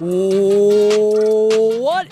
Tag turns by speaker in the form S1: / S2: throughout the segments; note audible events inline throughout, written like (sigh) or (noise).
S1: What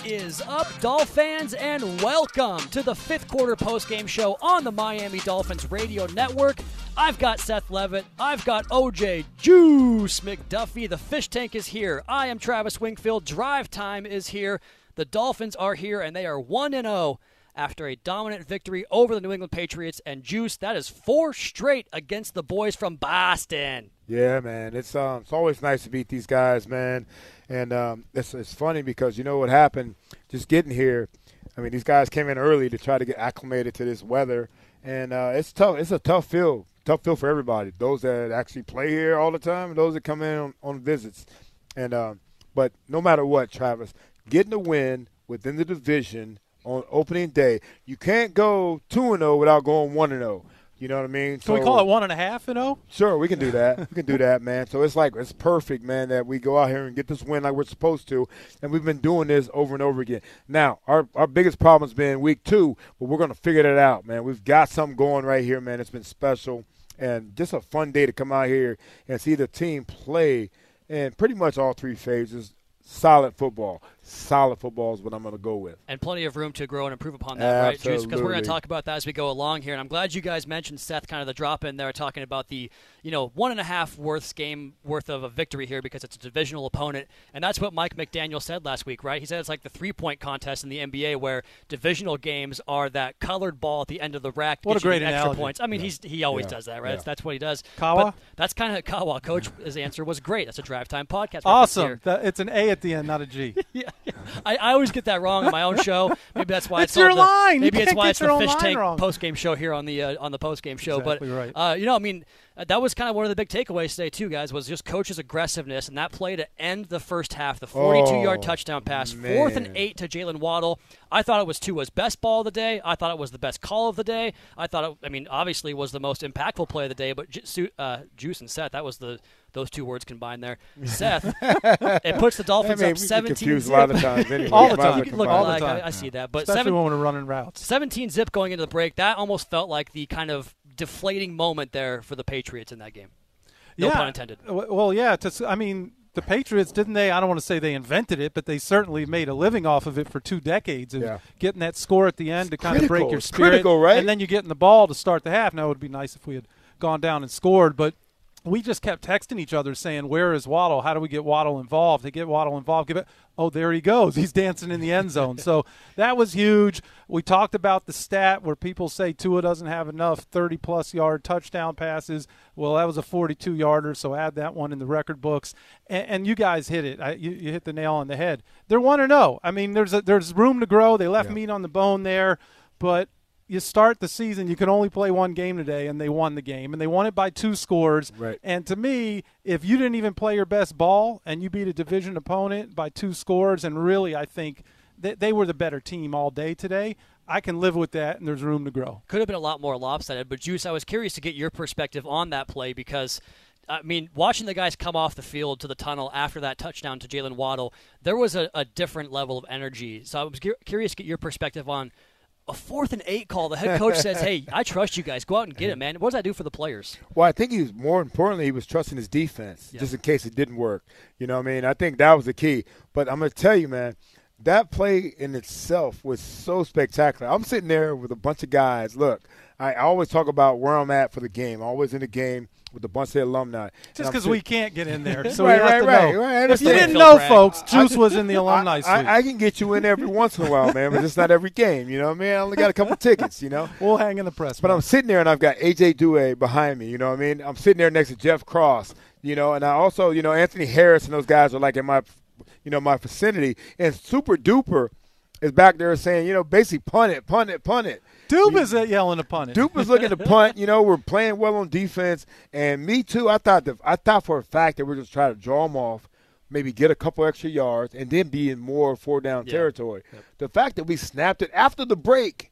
S1: is up, Dolphins, and welcome to the fifth quarter postgame show on the Miami Dolphins radio network. I've got Seth Levitt. I've got OJ Juice McDuffie. The fish tank is here. I am Travis Wingfield. Drive time is here. The Dolphins are here, and they are 1 0 after a dominant victory over the New England Patriots. And Juice, that is four straight against the boys from Boston.
S2: Yeah, man. It's um, it's always nice to beat these guys, man. And um, it's it's funny because you know what happened. Just getting here. I mean, these guys came in early to try to get acclimated to this weather, and uh, it's tough. It's a tough field. Tough field for everybody. Those that actually play here all the time, and those that come in on, on visits. And um, but no matter what, Travis, getting a win within the division on opening day, you can't go two and zero without going one and zero. You know what I mean?
S3: Can we call it one and a half and oh?
S2: Sure, we can do that. (laughs) we can do that, man. So it's like it's perfect, man, that we go out here and get this win like we're supposed to, and we've been doing this over and over again. Now, our our biggest problem's been week two, but we're gonna figure that out, man. We've got something going right here, man. It's been special and just a fun day to come out here and see the team play in pretty much all three phases. Solid football. Solid football is what I'm going to go with.
S1: And plenty of room to grow and improve upon that, right, Juice? Because we're going to talk about that as we go along here. And I'm glad you guys mentioned Seth, kind of the drop in there, talking about the you know one and a half worth game worth of a victory here because it's a divisional opponent, and that's what Mike McDaniel said last week, right? He said it's like the three point contest in the NBA where divisional games are that colored ball at the end of the rack.
S3: What a
S1: get you
S3: great
S1: the extra
S3: analogy.
S1: points. I mean, he's he always
S2: Yeah.
S1: does that, right?
S2: Yeah.
S1: That's, that's what he does.
S3: Kawa?
S1: But that's kind of Kawa. Coach, (laughs) his answer was great. That's a drive time podcast.
S3: Awesome.
S1: here.
S3: That- it's an A at the end, not a G. (laughs)
S1: Yeah, (laughs) I, I always get that wrong on my own show. Maybe that's why
S3: It's
S1: it's,
S3: your
S1: the-
S3: line.
S1: Maybe it's why it's the fish tank post game show here on the uh, on the post game show.
S3: Exactly
S1: but
S3: right.
S1: uh, you know, I mean, uh, that was kind of one of the big takeaways today too, guys. Was just coach's aggressiveness and that play to end the first half, the 42-yard
S2: Oh,
S1: touchdown pass, fourth and eight to Jalen Waddle. I thought it was Tua's best ball of the day. I thought it was the best call of the day. I thought it, I mean, obviously was the most impactful play of the day. But Ju- uh, Juice and Seth, that was the those two words combined there. (laughs) Seth, it puts the
S2: I
S1: Dolphins
S2: mean,
S1: up
S2: we get
S1: 17
S2: confused a
S1: zip.
S2: lot of times anyway. (laughs)
S3: All the time.
S2: well
S1: You can look
S3: All the time.
S1: I, I see that, but
S3: Especially
S1: seven,
S3: when we're running routes.
S1: 17 zip going into the break. That almost felt like the kind of deflating moment there for the Patriots in that game. No
S3: yeah.
S1: pun intended.
S3: Well, yeah. To, s- I mean, the Patriots didn't they? I don't want to say they invented it, but they certainly made a living off of it for two decades of
S2: Yeah.
S3: getting that score at the end to kind of break
S2: critical.
S3: your
S2: It's
S3: spirit.
S2: critical, right?
S3: And then you getting the ball to start the half. Now it would be nice if we had gone down and scored, but. We just kept texting each other saying, "Where is Waddle? How do we get Waddle involved? To get Waddle involved, give it. Oh, there he goes. (laughs) He's dancing in the end zone. so that was huge. We talked about the stat where people say Tua doesn't have enough 30 plus yard touchdown passes. Well, that was a 42 yarder, so add that one in the record books. And, and you guys hit it. I, you, you hit the nail on the head. They're one or oh. no. I mean, there's a, there's room to grow. They left meat on the bone there, but you start the season, you can only play one game today, and they won the game, and they won it by two scores.
S2: Right.
S3: And to me, if you didn't even play your best ball and you beat a division opponent by two scores, and really, I think they, they were the better team all day today. I can live with that, and there's room to grow.
S1: Could have been a lot more lopsided, but Juice, I was curious to get your perspective on that play because. I mean, watching the guys come off the field to the tunnel after that touchdown to Jalen Waddle, there was a, a different level of energy. So I was cu- curious to get your perspective on a fourth and eight call. The head coach says, "Hey, I trust you guys. Go out and get it, man." What does that do for the players?
S2: Well, I think he was more importantly he was trusting his defense just in case it didn't work. You know what I mean? I think that was the key. But I'm gonna tell you, man, that play in itself was so spectacular. I'm sitting there with a bunch of guys. Look, I always talk about where I'm at for the game. Always in the game with the bunch alumni.
S3: Just because we can't get in there, (laughs) so
S2: right,
S3: we have
S2: right,
S3: to
S2: right,
S3: know.
S2: right.
S3: if you didn't know, folks,
S2: I-
S3: Juice was in the (laughs) alumni
S2: I,
S3: suite.
S2: I, I can get you in every once in a while, man, but it's not every game. You know what I mean? I only got a couple tickets, you know? (laughs)
S3: we'll hang in the press.
S2: But I'm sitting there and I've got AJ Duhe behind me. You know what I mean? I'm sitting there next to Jeff Cross. You know, and I also, you know, Anthony Harris and those guys are like in my, you know, my vicinity. And Super Duper is back there saying, you know, basically punt it, punt it, punt it.
S3: Dupe is uh, yelling to punt it.
S2: Dupe was looking to (laughs) punt. You know, we're playing well on defense, and me too. I thought that I thought for a fact that we're just trying to draw them off, maybe get a couple extra yards, and then be in more four down
S1: Yeah.
S2: territory. The fact that we snapped it after the break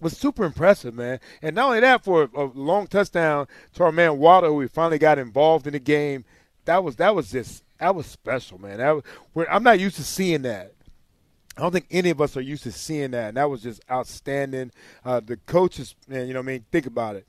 S2: was super impressive, man. And not only that, for a, a long touchdown to our man Waddle, who we finally got involved in the game. That was that was just that was special, man. That was, we're, I'm not used to seeing that. I don't think any of us are used to seeing that, and that was just outstanding. Uh, the coaches, man, you know, what I mean, think about it.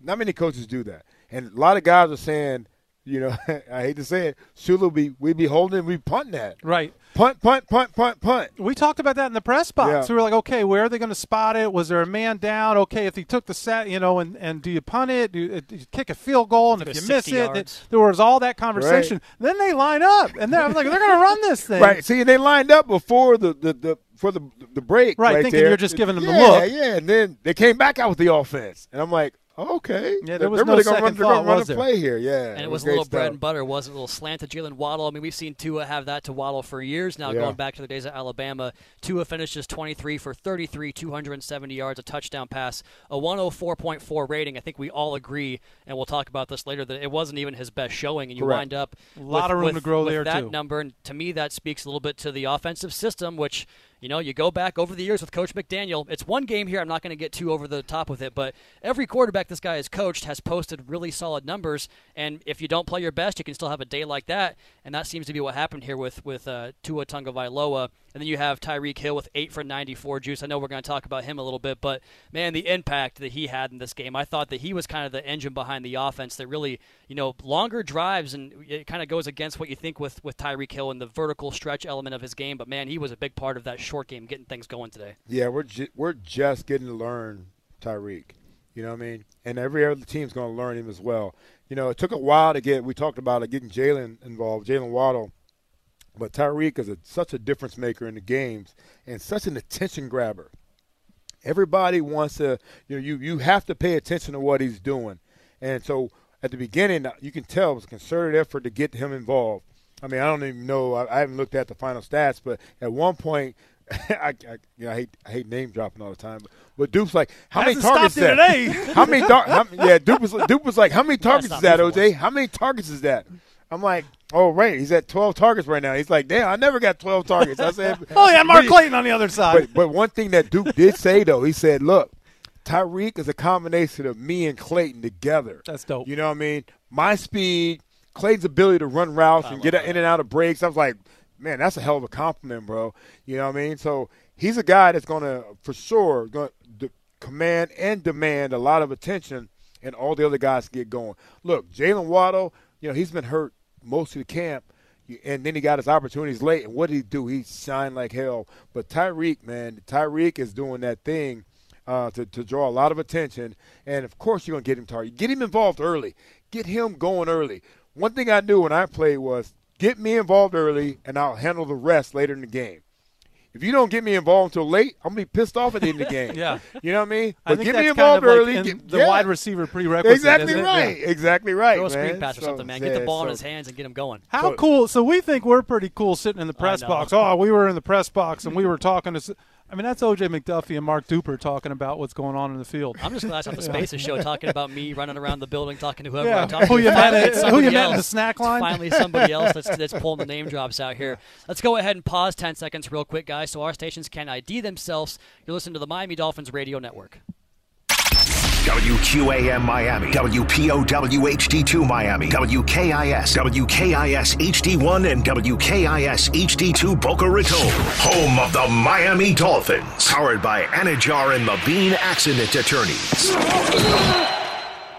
S2: Not many coaches do that, and a lot of guys are saying, you know, (laughs) I hate to say it, Sulu be we be holding, we punting that,
S3: Right.
S2: punt, punt, punt, punt, punt.
S3: We talked about that in the press box.
S2: Yeah.
S3: We were like, okay, where are they going to spot it? Was there a man down? Okay, if he took the set, you know, and, and do you punt it? Do you, uh, do you kick a field goal? And
S1: If
S3: if you miss
S1: 60
S3: it,
S1: yards.
S3: there was all that conversation. Then they line up, and then I was like, they're going to run this thing.
S2: Right. See, they lined up before the the, the for the the break.
S3: Right,
S2: Right,
S3: thinking
S2: there.
S3: you're just giving them the look.
S2: yeah,
S3: look.
S2: Yeah, and then they came back out with the offense, and I'm like, Oh, okay,
S3: Yeah, there
S2: they're
S3: was
S2: really
S3: no
S2: gonna
S3: second
S2: run, they're
S3: thought,
S2: run
S3: was
S2: a
S3: there?
S2: play here. Yeah,
S1: And it was a
S2: great
S1: little bread and butter, wasn't? A little slant to Jalen Waddle. I mean, we've seen Tua have that to Waddle for years now,
S2: Yeah.
S1: going back to the days at Alabama. Tua finishes 23 for 33, 270 yards, a touchdown pass, a 104.4 rating. I think we all agree, and we'll talk about this later, that it wasn't even his best showing, and you
S2: Correct.
S1: wind up
S3: A lot
S1: with,
S3: of room
S1: with-
S3: to grow
S1: with
S3: there,
S1: that
S3: too.
S1: number. And to me, that speaks a little bit to the offensive system, which you know, you go back over the years with Coach McDaniel. It's one game here. I'm not going to get too over the top with it, but every quarterback this guy has coached has posted really solid numbers. And if you don't play your best, you can still have a day like that. And that seems to be what happened here with with uh, Tua Tagovailoa. And then you have Tyreek Hill with eight for 94 juice. I know we're going to talk about him a little bit, but man, the impact that he had in this game, I thought that he was kind of the engine behind the offense. That really, you know, longer drives and it kind of goes against what you think with with Tyreek Hill and the vertical stretch element of his game. But man, he was a big part of that short game, getting things going today.
S2: Yeah, we're ju- we're just getting to learn Tyreek. You know what I mean? And every other team's going to learn him as well. You know, it took a while to get. We talked about it getting Jalen involved, Jalen Waddle, but Tyreek is a, such a difference maker in the games and such an attention grabber. Everybody wants to. You know, you you have to pay attention to what he's doing, and so at the beginning, you can tell it was a concerted effort to get him involved. I mean, I don't even know. I, I haven't looked at the final stats, but at one point, (laughs) I, I, you know, I hate I hate name dropping all the time. But, but Dupe's like, how many targets is that? how many? Dar- how, yeah, Dupe was Dupe was like, how many targets is that, OJ? How many targets is that? I'm like, oh right, he's at 12 targets right now. He's like, damn, I never got 12 targets. I said, (laughs)
S3: Oh yeah, Mark Clayton on the other side.
S2: But, but one thing that Dupe did say though, he said, "Look, Tyreek is a combination of me and Clayton together.
S3: That's dope.
S2: You know what I mean? My speed, Clayton's ability to run routes and get in and out of breaks. I was like, man, that's a hell of a compliment, bro. You know what I mean? So he's a guy that's going to, for sure, going to command and demand a lot of attention, and all the other guys get going. Look, Jalen Waddle, you know, he's been hurt most of the camp and then he got his opportunities late. And what did he do? He shined like hell. But Tyreek, man, Tyreek is doing that thing uh, to, to draw a lot of attention. And of course, you're gonna get him target. Get him involved early. Get him going early. One thing I knew when I played was get me involved early, and I'll handle the rest later in the game. If you don't get me involved until late, I'm gonna be pissed off at the end of the game. (laughs)
S3: Yeah.
S2: you know what I mean.
S3: I
S2: But
S3: think
S2: get
S3: that's
S2: me
S3: kind
S2: involved
S3: of
S2: early.
S3: in
S2: get-
S3: the
S2: yeah.
S3: wide receiver prerequisite.
S2: Exactly
S3: isn't it?
S2: right.
S3: Yeah.
S2: Exactly right.
S1: Throw a
S2: man.
S1: screen pass or
S2: So,
S1: something, man. Get the
S2: yeah,
S1: ball in his hands and get him going.
S3: How
S2: So-
S3: cool! So we think we're pretty cool sitting in the press box. Oh, we were in the press box and we were talking to. I mean, that's OJ McDuffie and Mark Duper talking about what's going on in the field.
S1: I'm just glad it's not the Spaces show talking about me running around the building talking to whoever
S3: Yeah.
S1: I'm talking
S3: Who
S1: to.
S3: you met
S1: Finally,
S3: at- who you met in the snack
S1: It's
S3: line?
S1: Finally, somebody else that's, (laughs) that's pulling the name drops out here. Let's go ahead and pause 10 seconds real quick, guys, so our stations can ID themselves. You're listening to the Miami Dolphins Radio Network.
S4: WQAM Miami, WPOW HD2 Miami, WKIS, WKIS HD1, and WKIS HD2 Boca Raton. Home of the Miami Dolphins. Powered by Anidjar and Levine Accident Attorneys.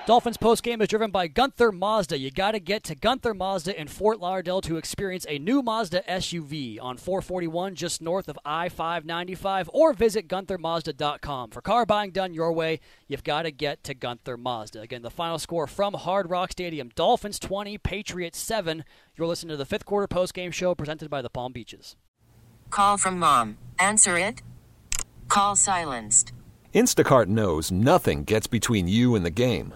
S1: Dolphins postgame is driven by Gunther Mazda. You got to get to Gunther Mazda in Fort Lauderdale to experience a new Mazda SUV on 441 just north of I 595 or visit GuntherMazda.com. For car buying done your way, you've got to get to Gunther Mazda. Again, the final score from Hard Rock Stadium Dolphins 20, Patriots 7. You're listening to the fifth quarter postgame show presented by the Palm Beaches.
S5: Call from mom. Answer it. Call silenced.
S6: Instacart knows nothing gets between you and the game.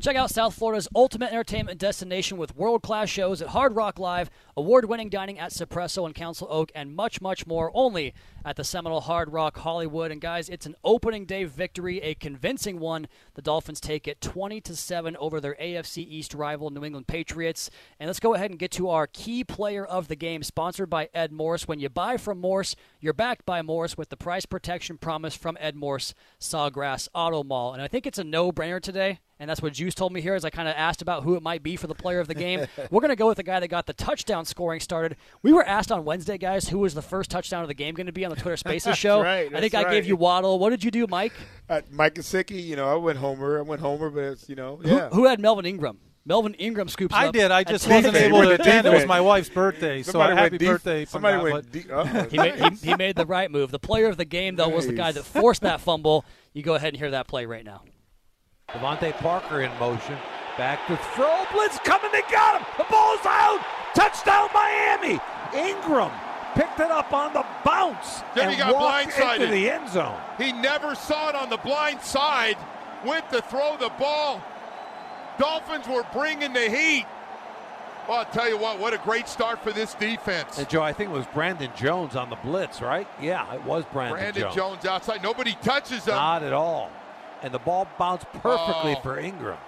S1: Check out South Florida's ultimate entertainment destination with world class shows at Hard Rock Live, award winning dining at Suppresso and Council Oak, and much, much more only at the Seminole Hard Rock Hollywood. And guys, it's an opening day victory, a convincing one. The Dolphins take it 20 to 7 over their AFC East rival New England Patriots. And let's go ahead and get to our key player of the game, sponsored by Ed Morse. When you buy from Morse, you're backed by Morse with the price protection promise from Ed Morse, Sawgrass Auto Mall. And I think it's a no brainer today and that's what Juice told me here as I kind of asked about who it might be for the player of the game. (laughs) We're going to go with the guy that got the touchdown scoring started. We were asked on Wednesday, guys, who was the first touchdown of the game going to be on the Twitter (laughs) Spaces show.
S2: right,
S1: I think
S2: that's
S1: I gave you Waddle. What did you do, Mike?
S2: Uh, Mike Gesicki, you know, I went Homer. I went Homer, but it's, you know,
S1: Who-
S2: yeah.
S1: Who, had Melvin Ingram? Melvin Ingram scoops
S3: I
S1: up
S3: did. I just wasn't able to attend. It was my wife's birthday, so
S2: Somebody
S3: happy
S2: went def-
S3: birthday. from
S2: Somebody
S3: that,
S2: went.
S3: but-
S2: De- oh. (laughs)
S1: He made, he, he made the right move. The player of the game, though, was the guy that forced that fumble. You go ahead and hear that play right now.
S7: DeVante Parker in motion. Back to throw. Blitz coming. They got him. The ball's out. Touchdown Miami. Ingram picked it up on the bounce
S8: Then he
S7: and
S8: got
S7: walked
S8: blindsided.
S7: into the end zone.
S8: He never saw it on the blind side. Went to throw the ball. Dolphins were bringing the heat. Well, I'll tell you what, what a great start for this defense.
S7: And Joe, I think it was Brandon Jones on the blitz, right? Yeah, it was Brandon,
S8: Brandon
S7: Jones.
S8: Jones. outside. Nobody touches him.
S7: Not at all. And the ball bounced perfectly
S8: Oh.
S7: for Ingram.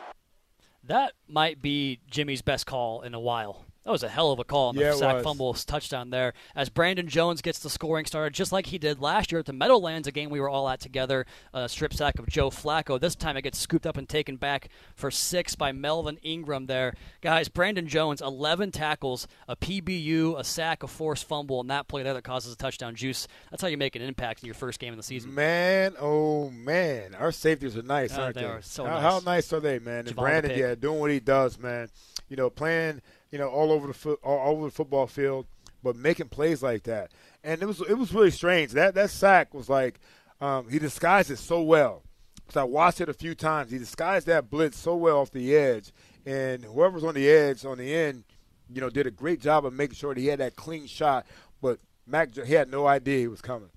S1: That might be Jimmy's best call in a while. That was a hell of a call on the
S2: Yeah,
S1: sack
S2: was.
S1: fumble touchdown there. As Brandon Jones gets the scoring started, just like he did last year at the Meadowlands, a game we were all at together. A strip sack of Joe Flacco. This time it gets scooped up and taken back for six by Melvin Ingram there. Guys, Brandon Jones, 11 tackles, a PBU, a sack, a forced fumble, and that play there that causes a touchdown juice. That's how you make an impact in your first game of the season.
S2: Man, oh man, our safeties are nice,
S1: Oh,
S2: aren't
S1: they
S2: they?
S1: are so
S2: how,
S1: nice.
S2: how nice are they, man? And Brandon, yeah, doing what he does, man. You know, playing, you know, all over the foot, all over the football field, but making plays like that. And it was it was really strange. That that sack was like um, he disguised it so well. So I watched it a few times. He disguised that blitz so well off the edge, and whoever's on the edge on the end, you know, did a great job of making sure that he had that clean shot. But Mac, he had no idea he was coming.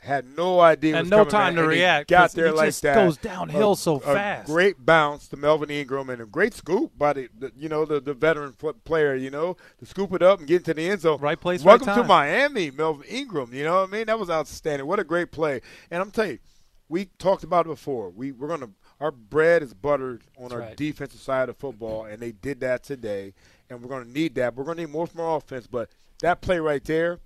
S2: Had no idea.
S3: And
S2: was
S3: no time to react,
S2: Got there
S3: he
S2: like
S3: just
S2: that.
S3: goes downhill
S2: A-
S3: so fast.
S2: Great bounce to Melvin Ingram and a great scoop by the, the you know the, the veteran player. You know to scoop it up and get into the end zone.
S3: Right place.
S2: Welcome
S3: right
S2: to. Miami, Melvin Ingram. You know what I mean? That was outstanding. What a great play. And I'm telling you, we talked about it before. We we're gonna our bread is buttered on our
S1: right.
S2: defensive side of football, and they did that today. And we're gonna need that. We're gonna need more from our offense, but that play right there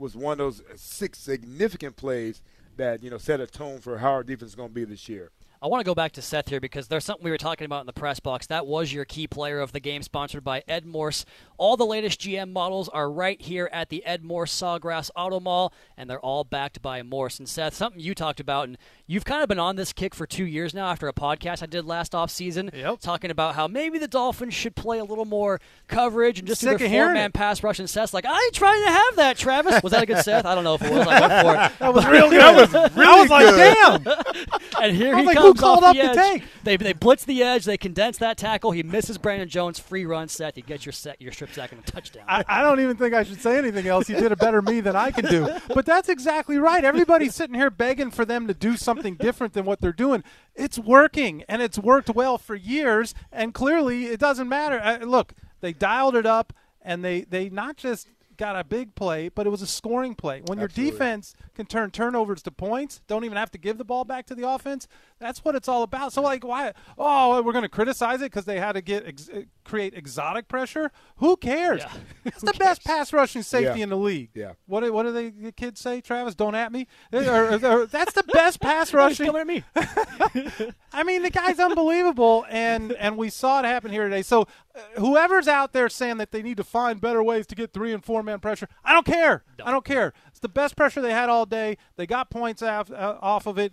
S2: was one of those six significant plays that you know set a tone for how our defense is going to be this year.
S1: I want to go back to Seth here because there's something we were talking about in the press box. That was your key player of the game, sponsored by Ed Morse. All the latest GM models are right here at the Ed Morse Sawgrass Auto Mall, and they're all backed by Morse. And Seth, something you talked about, and you've kind of been on this kick for two years now after a podcast I did last off season,
S3: yep.
S1: talking about how maybe the Dolphins should play a little more coverage and just
S3: Sick
S1: do their four-man pass rush. And Seth's like, I ain't trying to have that, Travis. Was that a good (laughs) Seth? I don't know if it was. I went for it.
S3: That was real good. (laughs)
S1: That
S3: was really I was like, good.
S1: damn. (laughs) and here he
S3: like,
S1: comes
S3: who called
S1: off
S3: up
S1: the
S3: the
S1: edge.
S3: take?
S1: They they blitz the edge. They condense that tackle. He misses Brandon Jones. Free run set. You get your set, your strip sack and a touchdown.
S3: I, I don't even think I should say anything else. You did a better me than I can do. But that's exactly right. Everybody's sitting here begging for them to do something different than what they're doing. It's working, and it's worked well for years. And clearly, it doesn't matter. Uh, look, they dialed it up, and they they not just got a big play, but it was a scoring play. When
S2: Absolutely.
S3: your defense can turn turnovers to points, don't even have to give the ball back to the offense. That's what it's all about. So, like, why? Oh, we're going to criticize it because they had to get ex- uh, create exotic pressure. Who cares? (laughs) It's the best pass rushing safety
S2: Yeah.
S3: in the league.
S2: Yeah.
S3: What do- what do they the kids say? Travis, don't at me. Or- or- that's the best (laughs) pass rushing.
S1: coming at me. (laughs)
S3: I mean, the guy's unbelievable, and and we saw it happen here today. So, uh, whoever's out there saying that they need to find better ways to get three and four man pressure, I don't care. I don't care. It's the best pressure they had all day. They got points off, uh, off of it.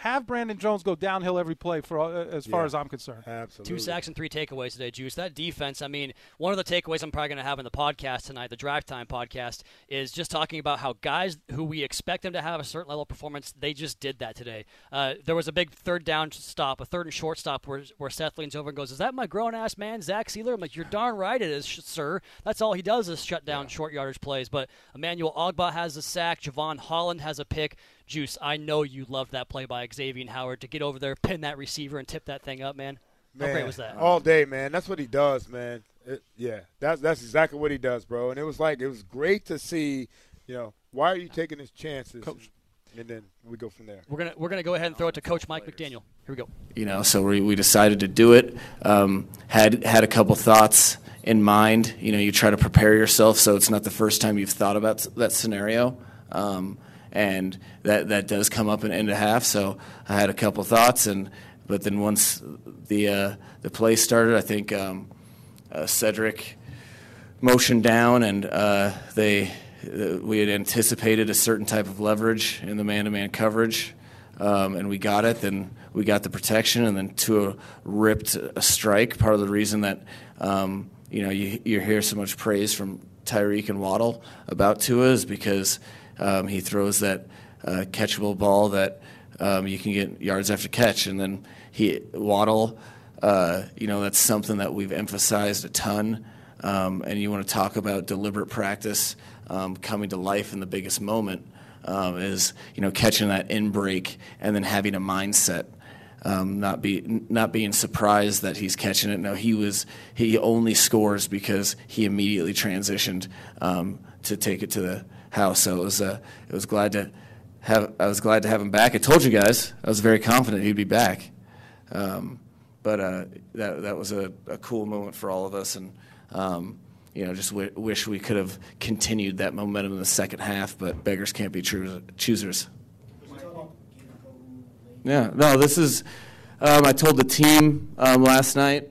S3: Have Brandon Jones go downhill every play for uh, as far
S2: Yeah.
S3: as I'm concerned.
S2: Absolutely.
S1: Two sacks and three takeaways today, Juice. That defense, I mean, one of the takeaways I'm probably going to have in the podcast tonight, the Drive Time podcast, is just talking about how guys who we expect them to have a certain level of performance, they just did that today. Uh, there was a big third down stop, a third and short stop, where, where Seth leans over and goes, Is that my grown ass man, Zach Sieler? I'm like, You're darn right it is, sir. That's all he does is shut down short yardage plays. But Emmanuel Ogbah has a sack, Jevon Holland has a pick. Juice, I know you loved that play by Xavier Howard to get over there, pin that receiver, and tip that thing up, man. How
S2: Man,
S1: great was that?
S2: All day, man. That's what he does, man. It, yeah, that's that's exactly what he does, bro. And it was like it was great to see. You know, why are you taking his chances? Coach. And then we go from there.
S1: We're gonna we're gonna go ahead and throw it to Coach Mike McDaniel. Here we go.
S9: you know so we, we decided to do it um, had had a couple thoughts in mind you know you try to prepare yourself so it's not the first time you've thought about that scenario um, and that that does come up in end of half so i had a couple thoughts and but then once the uh, the play started i think um, uh, Cedrick motioned down and uh, they uh, we had anticipated a certain type of leverage in the man-to-man coverage um, and we got it then we got the protection and then Tua ripped a strike part of the reason that um, you know you, you hear so much praise from Tyreek and Waddle about Tua is because um, he throws that uh, catchable ball that um, you can get yards after catch. And then he Waddle uh, you know that's something that we've emphasized a ton. Um, and you want to talk about deliberate practice um, coming to life in the biggest moment um, is you know catching that in break and then having a mindset. Um, not be not being surprised that he's catching it. No he was he only scores because he immediately transitioned um, to take it to the house so it was uh, it was glad to have I was glad to have him back I told you guys I was very confident he'd be back um, but uh, that that was a, a cool moment for all of us, and um, you know, just w- wish we could have continued that momentum in the second half. But beggars can't be choo- choosers. Yeah, no, this is. Um, I told the team um, last night.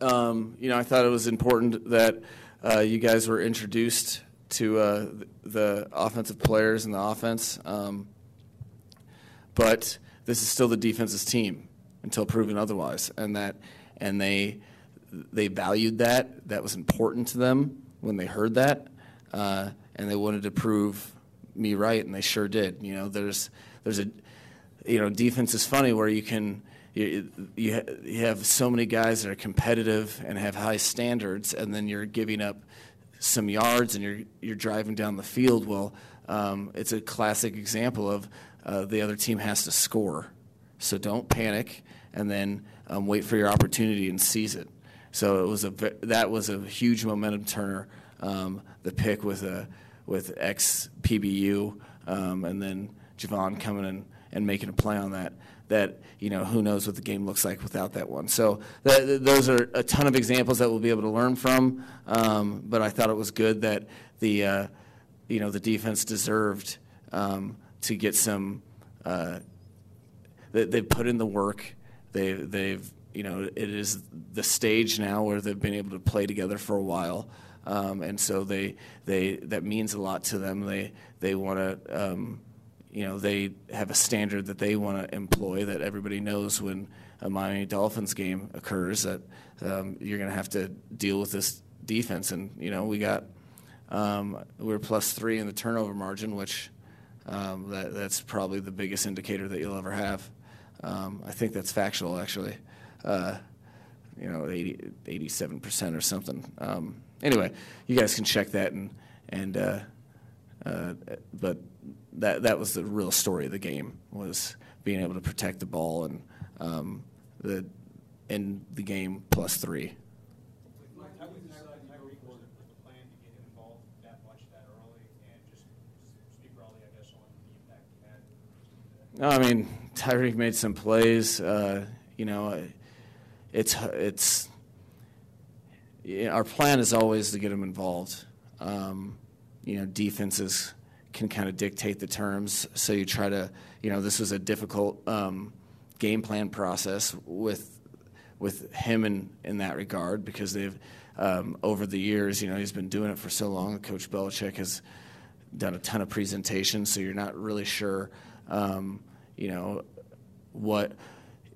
S9: Um, you know, I thought it was important that uh, you guys were introduced to uh, the offensive players and the offense. Um, but this is still the defense's team until proven otherwise, and that and they they valued that. That was important to them when they heard that, uh, and they wanted to prove me right, and they sure did. You know, there's there's a you know defense is funny where you can you, you, you have so many guys that are competitive and have high standards, and then you're giving up some yards and you're you're driving down the field. Well, um, it's a classic example of uh, the other team has to score, so don't panic, and then um, wait for your opportunity and seize it. So it was a that was a huge momentum turner. Um, the pick with a with ex PBU, um, and then Javon coming in and making a play on that. That you know who knows what the game looks like without that one. So that, those are a ton of examples that we'll be able to learn from. Um, but I thought it was good that the uh, you know the defense deserved um, to get some. Uh, they, they've put in the work. They, they've, you know, it is the stage now where they've been able to play together for a while. Um, and so they, they, that means a lot to them. They, they want to, um, you know, they have a standard that they want to employ that everybody knows when a Miami Dolphins game occurs that um, you're going to have to deal with this defense. And, you know, we got, um, we were plus three in the turnover margin, which um, that, that's probably the biggest indicator that you'll ever have. Um, I think that's factual, actually. Uh, you know, 80, 87% or something. Um, anyway, you guys can check that and and uh, uh, but that that was the real story of the game was being able to protect the ball and um, the in the game plus three. No, I mean Tyreek made some plays. Uh, you know, it's it's yeah, our plan is always to get him involved. Um, you know, defenses can kind of dictate the terms, so you try to. You know, this was a difficult um, game plan process with with him in in that regard because they've um, over the years, you know, he's been doing it for so long. Coach Belichick has done a ton of presentations, so you're not really sure, um, you know, what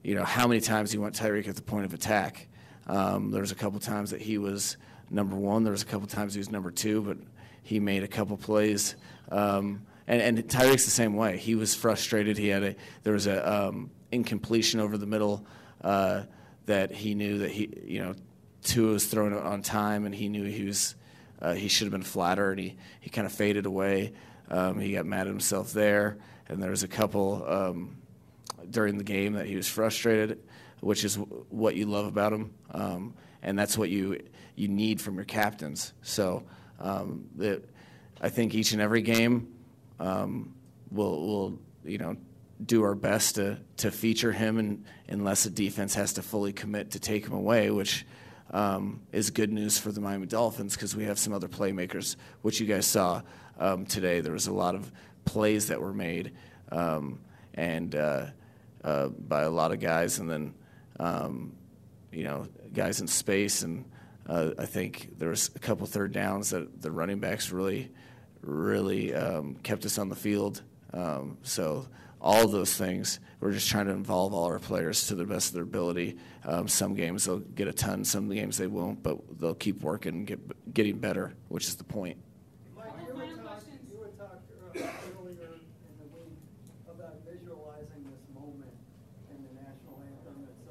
S9: you know, how many times he went Tyreek at the point of attack. Um, there was a couple times that he was number one. There was a couple times he was number two, but he made a couple plays. Um, and, and Tyreek's the same way. He was frustrated. He had a there was a um, incompletion over the middle uh, that he knew that he you know Tua was throwing it on time, and he knew he was uh, he should have been flatter, and he he kind of faded away. Um, he got mad at himself there, and there was a couple um, during the game that he was frustrated, which is what you love about him, um, and that's what you you need from your captains. So um, that I think each and every game um, will will you know do our best to to feature him, and unless the defense has to fully commit to take him away, which. Um, is good news for the Miami Dolphins because we have some other playmakers, which you guys saw um, today. There was a lot of plays that were made, um, and uh, uh, by a lot of guys, and then um, you know guys in space. And uh, I think there was a couple third downs that the running backs really, really um, kept us on the field. Um, so all those things, we're just trying to involve all our players to the best of their ability. Um, some games they'll get a ton, some games they won't, but they'll keep working and get getting better, which is the point.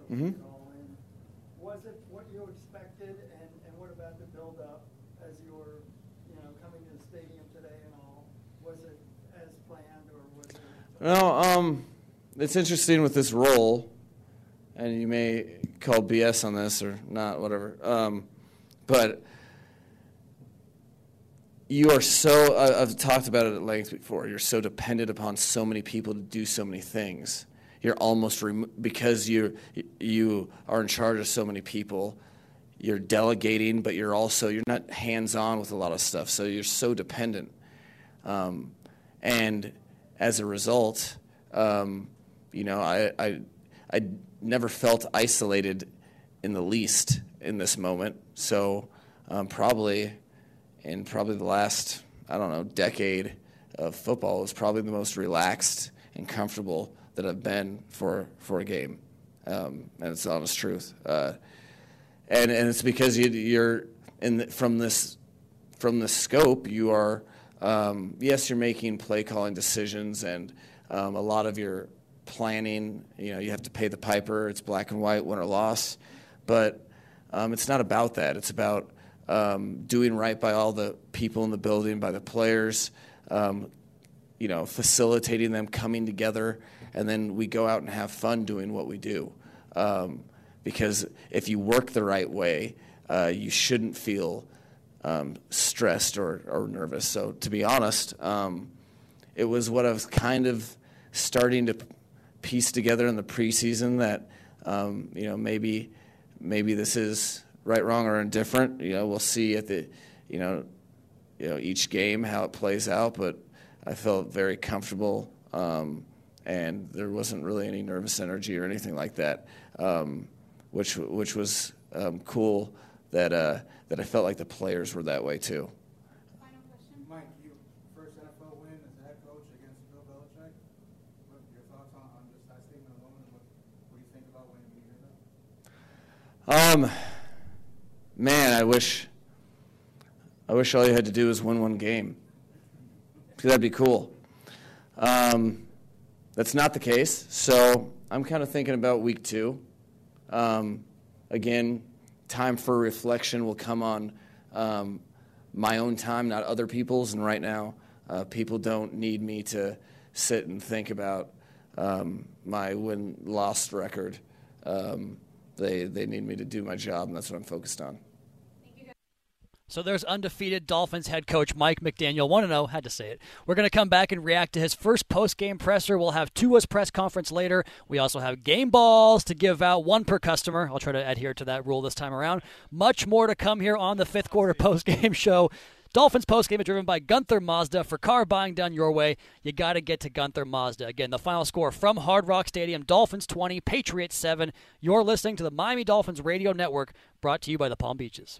S10: Mm-hmm. Was it what you expected, and, and what about the build-up as you were, you know, coming to the stadium today and all? Was it as planned, or was it?
S9: Well, um, it's interesting with this role, and you may call BS on this or not, whatever. Um, but you are so, I've talked about it at length before, you're so dependent upon so many people to do so many things you're almost rem- because you you are in charge of so many people you're delegating but you're also you're not hands-on with a lot of stuff so you're so dependent um, and as a result um, you know I, I i never felt isolated in the least in this moment so um, probably in probably the last i don't know decade of football was probably the most relaxed and comfortable that I've been for for a game, um, and it's the honest truth. Uh, and and it's because you, are in the, from this from the scope you are um, yes you're making play calling decisions and um, a lot of your planning you know you have to pay the piper it's black and white win or loss. But um, it's not about that. It's about um, doing right by all the people in the building by the players um, you know facilitating them coming together. And then we go out and have fun doing what we do. Um, because if you work the right way, uh, you shouldn't feel um, stressed or, or, nervous. So, to be honest, um, it was what I was kind of starting to piece together in the preseason that um, you know maybe maybe this is right, wrong, or indifferent. You know, we'll see at the you know you know each game how it plays out, but I felt very comfortable. Um, and there wasn't really any nervous energy or anything like that, um, which which was um, cool. That uh, that I felt like the players were that way too.
S11: Final question, Mike, you first NFL win as a head coach against Bill Belichick. What your thoughts on, on just that statement alone, and what, what do you think about when you hear that?
S9: Um, man, I wish. I wish all you had to do was win one game. 'Cause that'd be cool. Um, that's not the case. So I'm kind of thinking about week two. Um, again, time for reflection will come on um, my own time, not other people's. And right now, uh, people don't need me to sit and think about um, my win loss record. Um, they, they need me to do my job, and that's what I'm focused on.
S1: So there's undefeated Dolphins head coach Mike McDaniel. Want to know? Had to say it. We're going to come back and react to his first post-game presser. We'll have Tua's press conference later. We also have game balls to give out, one per customer. I'll try to adhere to that rule this time around. Much more to come here on the fifth quarter post-game (laughs) show. Dolphins post game is driven by Gunther Mazda. For car buying done your way, you got to get to Gunther Mazda. Again, the final score from Hard Rock Stadium Dolphins 20, Patriots 7. You're listening to the Miami Dolphins Radio Network, brought to you by the Palm Beaches.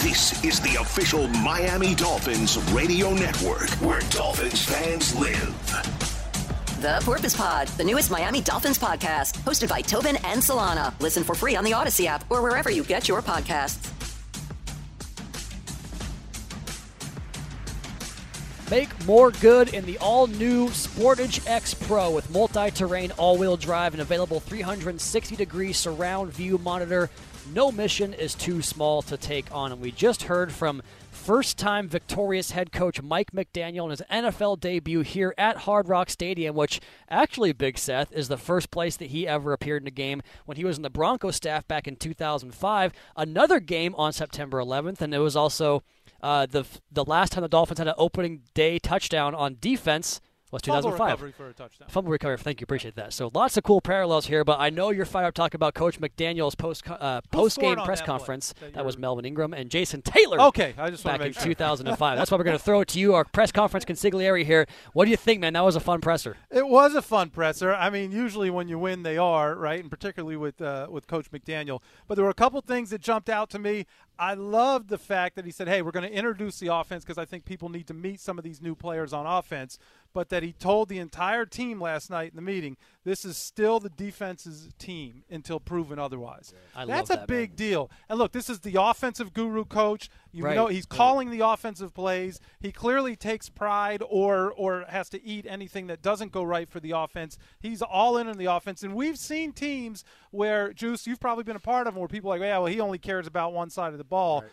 S4: This is the official Miami Dolphins radio network where Dolphins fans live.
S12: The Porpoise Pod, the newest Miami Dolphins podcast, hosted by Tobin and Solana. Listen for free on the Audacy app or wherever you get your podcasts.
S1: Make more good in the all new Sportage X Pro with multi terrain all wheel drive and available 360 degree surround view monitor. No mission is too small to take on. And we just heard from first time victorious head coach Mike McDaniel in his NFL debut here at Hard Rock Stadium, which actually, Big Seth, is the first place that he ever appeared in a game when he was in the Broncos staff back in 2005. Another game on September 11th, and it was also. Uh, the the last time the Dolphins had an opening day touchdown on defense was
S3: Fumble
S1: 2005.
S3: recovery for a touchdown.
S1: Fumble recovery. Thank you. Appreciate that. So lots of cool parallels here. But I know you're fired up talking about Coach McDaniel's post uh, post game press conference.
S3: that
S1: That was Melvin Ingram and Jason Taylor.
S3: Okay, I just
S1: back in
S3: sure.
S1: 2005. That's why we're going (laughs) to throw it to you. Our press conference consigliere here. What do you think, man? That was a fun presser.
S3: It was a fun presser. I mean, usually when you win, they are right, and particularly with uh, with Coach McDaniel. But there were a couple things that jumped out to me. I loved the fact that he said, "Hey, we're going to introduce the offense because I think people need to meet some of these new players on offense." But that he told the entire team last night in the meeting, "This is still the defense's team until proven otherwise."
S1: I
S3: That's
S1: love
S3: a
S1: that,
S3: big deal. And look, this is the offensive guru coach. You
S1: Right.
S3: know, he's calling the offensive plays. He clearly takes pride or or has to eat anything that doesn't go right for the offense. He's all in on the offense, and we've seen teams where Juice, you've probably been a part of them, where people are like, yeah, well, he only cares about one side of the ball.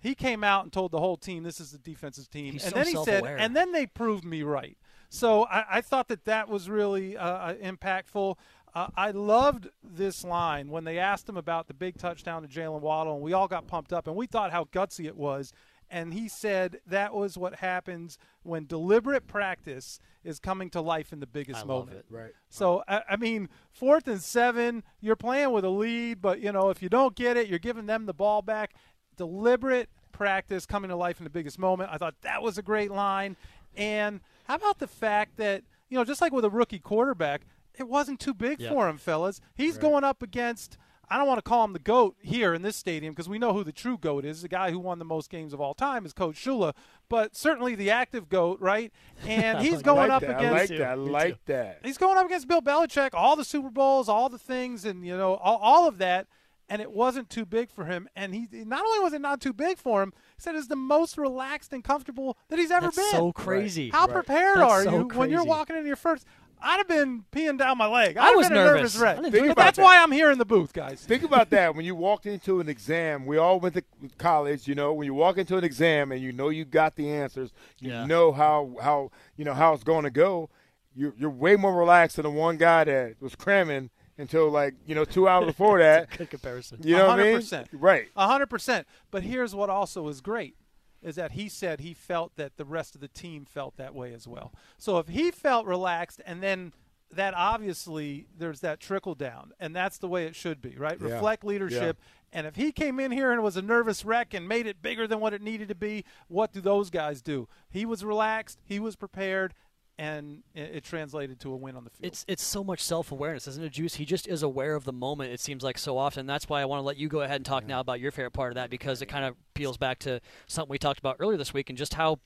S3: He came out and told the whole team, "This is the defensive team,"
S1: He's
S3: and
S1: so
S3: then he said, and then they proved me right. So I, I thought that that was really uh, impactful. Uh, I loved this line when they asked him about the big touchdown to Jalen Waddle, and we all got pumped up, and we thought how gutsy it was. And he said that was what happens when deliberate practice is coming to life in the biggest
S1: I love
S3: moment.
S1: it.
S2: Right.
S3: So I, I mean, fourth and seven, you're playing with a lead, but you know if you don't get it, you're giving them the ball back. Deliberate practice coming to life in the biggest moment. I thought that was a great line. And how about the fact that you know, just like with a rookie quarterback, it wasn't too big
S1: Yep.
S3: for him, fellas. He's going up against. I don't want to call him the goat here in this stadium because we know who the true goat is. The guy who won the most games of all time is Coach Shula, but certainly the active goat, right? And (laughs) he's going
S2: like
S3: up
S2: that. I
S3: against.
S2: like that. I like that.
S3: He's going up against Bill Belichick, all the Super Bowls, all the things, and you know, all, all of that. And it wasn't too big for him. And he not only was it not too big for him, he said it's the most relaxed and comfortable that he's ever
S1: That's
S3: been.
S1: so crazy.
S3: How
S1: Right.
S3: prepared
S1: That's
S3: are
S1: so
S3: you when you're walking into your first? I'd have been peeing down my leg.
S1: I
S3: I'd have
S1: was
S3: been a
S1: nervous.
S3: nervous wreck.
S2: Think
S3: But that's
S2: that.
S3: why I'm here in the booth, guys.
S2: Think about that. When you (laughs) walked into an exam, we all went to college. You know, when you walk into an exam and you know you got the answers, you
S1: Yeah.
S2: know how how you know how it's going to go. you're you're way more relaxed than the one guy that was cramming until like you know two hours before (laughs) that.
S1: Good comparison.
S2: You know what I mean? Right.
S3: A hundred percent. But here's what also is great is that he said he felt that the rest of the team felt that way as well. So if he felt relaxed and then that obviously there's that trickle down and that's the way it should be, right?
S2: Yeah.
S3: Reflect leadership. And if he came in here and was a nervous wreck and made it bigger than what it needed to be, what do those guys do? He was relaxed, he was prepared, and it, it translated to a win on the field.
S1: It's it's so much self awareness, isn't it, Juice? He just is aware of the moment. It seems like so often. That's why I want to let you go ahead and talk now about your favorite part of that because it kind of peels back to something we talked about earlier this week and just how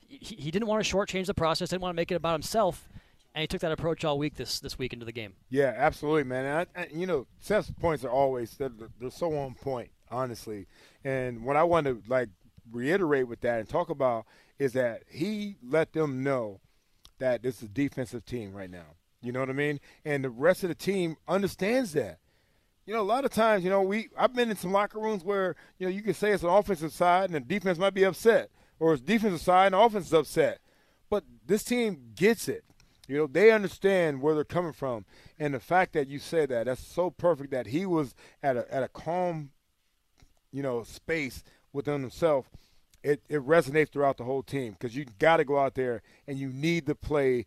S1: he, he didn't want to shortchange the process, didn't want to make it about himself, and he took that approach all week this this week into the game.
S2: Yeah, absolutely, man. And I, I, you know, Seth's points are always they're, they're so on point, honestly. And what I want to like reiterate with that and talk about is that he let them know that this is a defensive team right now. You know what I mean? And the rest of the team understands that. You know, a lot of times, you know, we I've been in some locker rooms where you know you can say it's an offensive side and the defense might be upset, or it's defensive side and the offense is upset, but this team gets it. You know, they understand where they're coming from, and the fact that you said that that's so perfect that he was at a at a calm, you know, space within himself. It it resonates throughout the whole team because you got to go out there and you need to play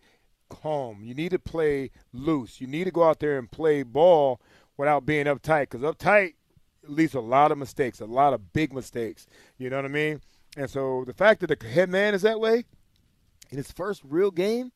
S2: calm. You need to play loose. You need to go out there and play ball without being uptight because uptight leads to a lot of mistakes, a lot of big mistakes. You know what I mean? And so the fact that the head man is that way in his first real game,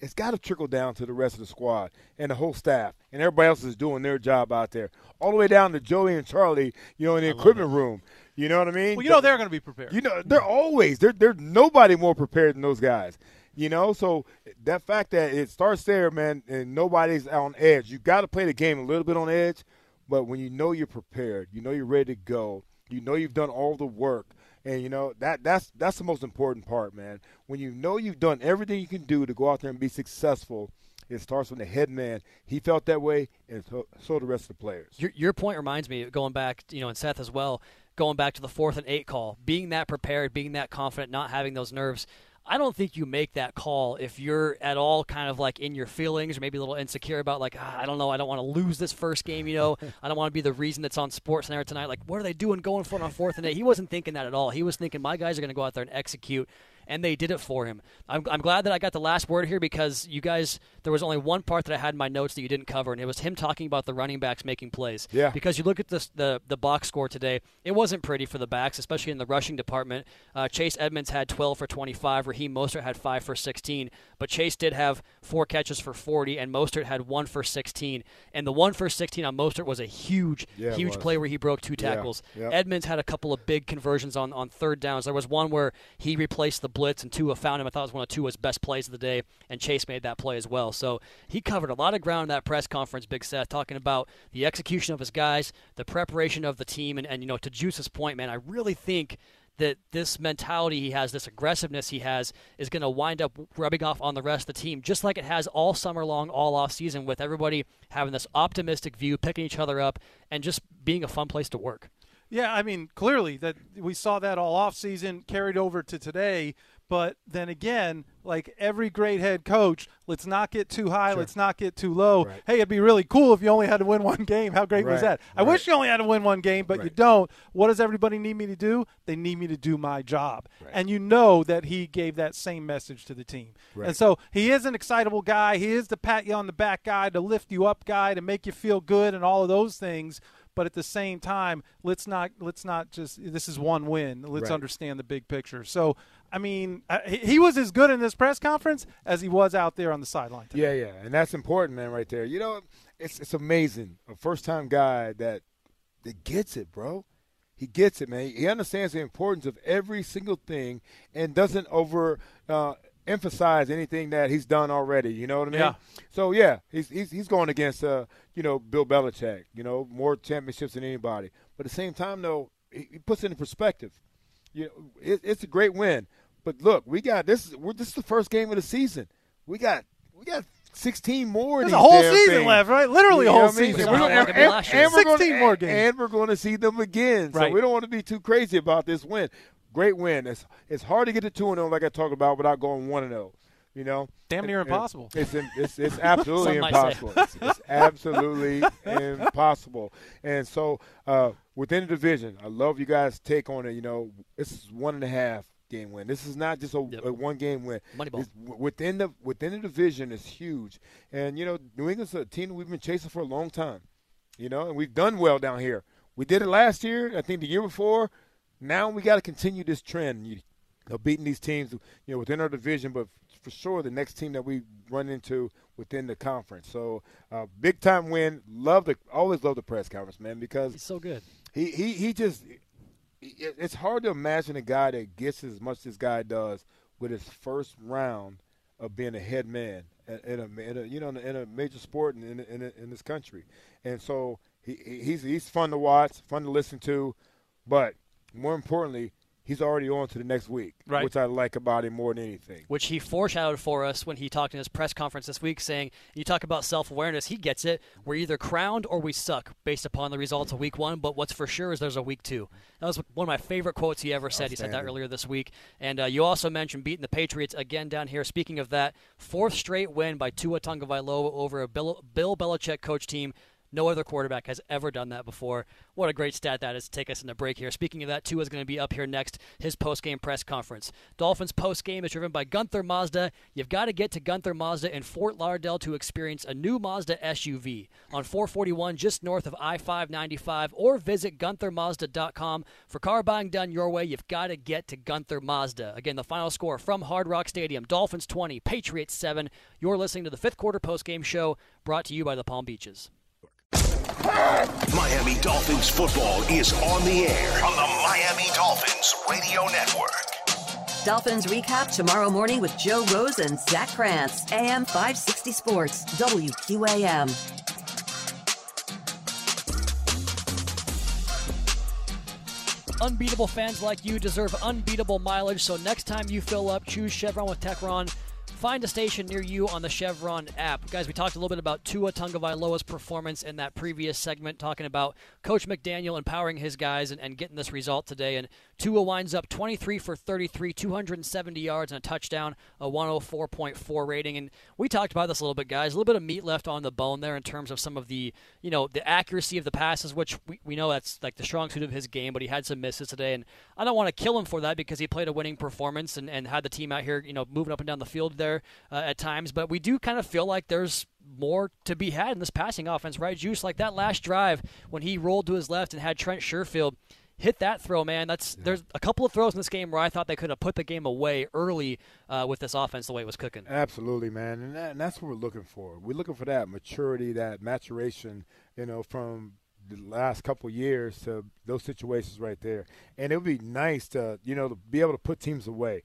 S2: it's got to trickle down to the rest of the squad and the whole staff and everybody else is doing their job out there, all the way down to Joey and Charlie, you know, in the equipment room. You know what I mean?
S3: well, you know they're going to be prepared.
S2: You know, they're always they're they're nobody more prepared than those guys. You know, so that fact that it starts there, man, and nobody's on edge. You got to play the game a little bit on edge, but when you know you're prepared, you know you're ready to go, you know you've done all the work, and you know that that's that's the most important part, man. When you know you've done everything you can do to go out there and be successful, it starts with the head man. He felt that way, and so, so the rest of the players.
S1: Your, your point reminds me, going back, you know, and Seth as well, going back to the fourth and eight call, being that prepared, being that confident, not having those nerves. I don't think you make that call if you're at all kind of like in your feelings or maybe a little insecure about like ah, I don't know. I don't want to lose this first game you know? (laughs) I don't want to be the reason that's on Sports Center tonight. Like what are they doing going for it on fourth and eight? He wasn't thinking that at all. He was thinking my guys are going to go out there and execute and they did it for him. I'm, I'm glad that I got the last word here because you guys, there was only one part that I had in my notes that you didn't cover, and it was him talking about the running backs making plays.
S2: Yeah.
S1: Because you look at this, the the box score today, it wasn't pretty for the backs, especially in the rushing department. Uh, Chase Edmonds had 12 for 25, Raheem Mostert had 5 for 16, but Chase did have four catches for 40, and Mostert had one for 16. And the one for 16 on Mostert was a huge,
S2: Yeah,
S1: huge play where he broke two
S2: Yeah,
S1: tackles.
S2: yep.
S1: Edmonds had a couple of big conversions on, on third downs. There was one where he replaced the blitz and Tua found him. I thought it was one of Tua's best plays of the day, and Chase made that play as well. So he covered a lot of ground in that press conference, Big Seth, talking about the execution of his guys, the preparation of the team, and, and you know, to Juice's point, man, I really think that this mentality he has, this aggressiveness he has, is going to wind up rubbing off on the rest of the team, just like it has all summer long, all off season, with everybody having this optimistic view, picking each other up, and just being a fun place to work.
S3: Yeah, I mean, clearly that we saw that all off season carried over to today. But then again, like every great head coach, let's not get too high, let's not get too low. Hey, it'd be really cool if you only had to win one game. How great was that? I wish you only had to win one game, but you don't. What does everybody need me to do? They need me to do my job. And you know that he gave that same message to the team.
S2: Right.
S3: And so he is an excitable guy. He is the pat you on the back guy, to lift you up guy, to make you feel good, and all of those things. But at the same time, let's not let's not just this is one win. Let's
S2: Right.
S3: understand the big picture. So, I mean, he was as good in this press conference as he was out there on the sideline.
S2: Yeah, yeah, and that's important, man, right there. You know, it's it's amazing. A first time guy that that gets it, bro. He gets it, man. He understands the importance of every single thing and doesn't over uh, emphasize anything that he's done already. You know what I mean?
S3: Yeah.
S2: So yeah, he's he's he's going against uh you know Bill Belichick. You know more championships than anybody. But at the same time, though, he, he puts it in perspective. You know, it, it's a great win. But look, we got this. Is, we're, this is the first game of the season. We got we got 16 more.
S3: There's a whole season
S2: things.
S3: left, right? Literally a
S2: You know
S3: whole
S2: I mean?
S3: season.
S2: We're gonna-
S3: like it was
S2: and- and we're gonna-
S3: 16 more games.
S2: And we're going to see them again. So
S3: Right.
S2: we don't want to be too crazy about this win. Great win. It's it's hard to get to two and zero like I talked about without going one and zero. You know,
S3: Damn near
S2: and
S3: impossible.
S2: It's in, it's, it's (laughs) absolutely
S3: Some might say.
S2: impossible. It's, it's absolutely (laughs) impossible. And so uh, within the division, I love you guys' take on it. You know, this is one and a half game win. This is not just a, a one game win.
S1: Moneyball.
S2: It's w- within the within the division is huge. And you know, New England's a team we've been chasing for a long time. You know, and we've done well down here. We did it last year. I think the year before. Now we got to continue this trend. You know, beating these teams, you know, within our division, but for sure the next team that we run into within the conference. So, uh, big time win. Love the always love the press conference, man, because
S1: he's so good.
S2: He he he just. It's hard to imagine a guy that gets as much as this guy does with his first round of being a head man in in a, in a you know in a major sport in in, in, in this country, and so he he's he's fun to watch, fun to listen to, but more importantly, he's already on to the next week,
S1: Right.
S2: which I like about him more than anything.
S1: which he foreshadowed for us when he talked in his press conference this week, saying, "You talk about self-awareness. He gets it. We're either crowned or we suck, based upon the results of week one. But what's for sure is there's a week two. That was one of my favorite quotes he ever said. He said that earlier this week. And uh, you also mentioned beating the Patriots again down here. Speaking of that, fourth straight win by Tua Tagovailoa over a Bill, Bill Belichick coach team. No other quarterback has ever done that before. What a great stat that is to take us in the break here. Speaking of that, Tua is going to be up here next, his post-game press conference. Dolphins post-game is driven by Gunther Mazda. You've got to get to Gunther Mazda in Fort Lauderdale to experience a new Mazda SUV on 441 just north of I-595 or visit gunthermazda.com. For car buying done your way, you've got to get to Gunther Mazda. Again, the final score from Hard Rock Stadium, Dolphins 20, Patriots 7. You're listening to the fifth quarter post-game show brought to you by the Palm Beaches.
S4: Miami Dolphins football is on the air on the Miami Dolphins Radio Network.
S12: Dolphins recap tomorrow morning with Joe Rose and Zach Krantz. AM 560 Sports, WQAM.
S1: Unbeatable fans like you deserve unbeatable mileage, so next time you fill up, choose Chevron with Techron. Find a station near you on the Chevron app. Guys, we talked a little bit about Tua Tagovailoa's performance in that previous segment, talking about Coach McDaniel empowering his guys and, and getting this result today. And Tua winds up 23 for 33, 270 yards and a touchdown, a 104.4 rating. And we talked about this a little bit, guys. A little bit of meat left on the bone there in terms of some of the, you know, the accuracy of the passes, which we, we know that's like the strong suit of his game, but he had some misses today. And I don't want to kill him for that because he played a winning performance and, and had the team out here, you know, moving up and down the field there uh, at times. But we do kind of feel like there's more to be had in this passing offense, right? Juice, like that last drive when he rolled to his left and had Trent Sherfield hit that throw, man. That's there's a couple of throws in this game where I thought they could have put the game away early uh, with this offense the way it was cooking.
S2: Absolutely, man, and, that, and that's what we're looking for. We're looking for that maturity, that maturation, you know, from the last couple of years to those situations right there. And it would be nice to, you know, to be able to put teams away.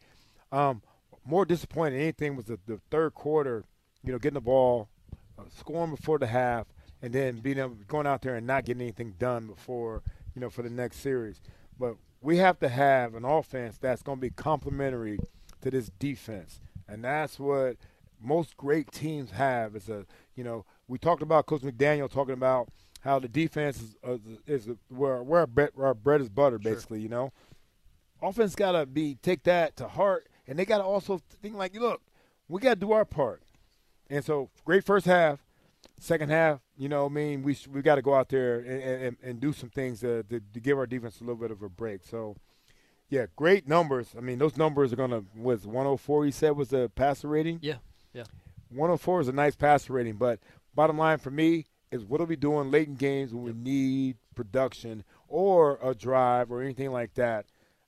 S2: Um, more disappointing than anything was the, the third quarter, you know, getting the ball, uh, scoring before the half, and then being able going out there and not getting anything done before, you know, for the next series. But we have to have an offense that's going to be complementary to this defense, and that's what most great teams have. Is a, you know, we talked about Coach McDaniel talking about how the defense is uh, is where where our bread, our bread is butter, basically. You know, offense got to be take that to heart, and they got to also think like, look, we got to do our part. And so, great first half. Second half, you know, I mean, we we got to go out there and, and, and do some things to, to, to give our defense a little bit of a break. So, yeah, great numbers. I mean, those numbers are gonna was 104. He said was the passer rating.
S1: Yeah, yeah.
S2: 104 is a nice passer rating, but bottom line for me is what are we doing late in games when we need production or a drive or anything like that,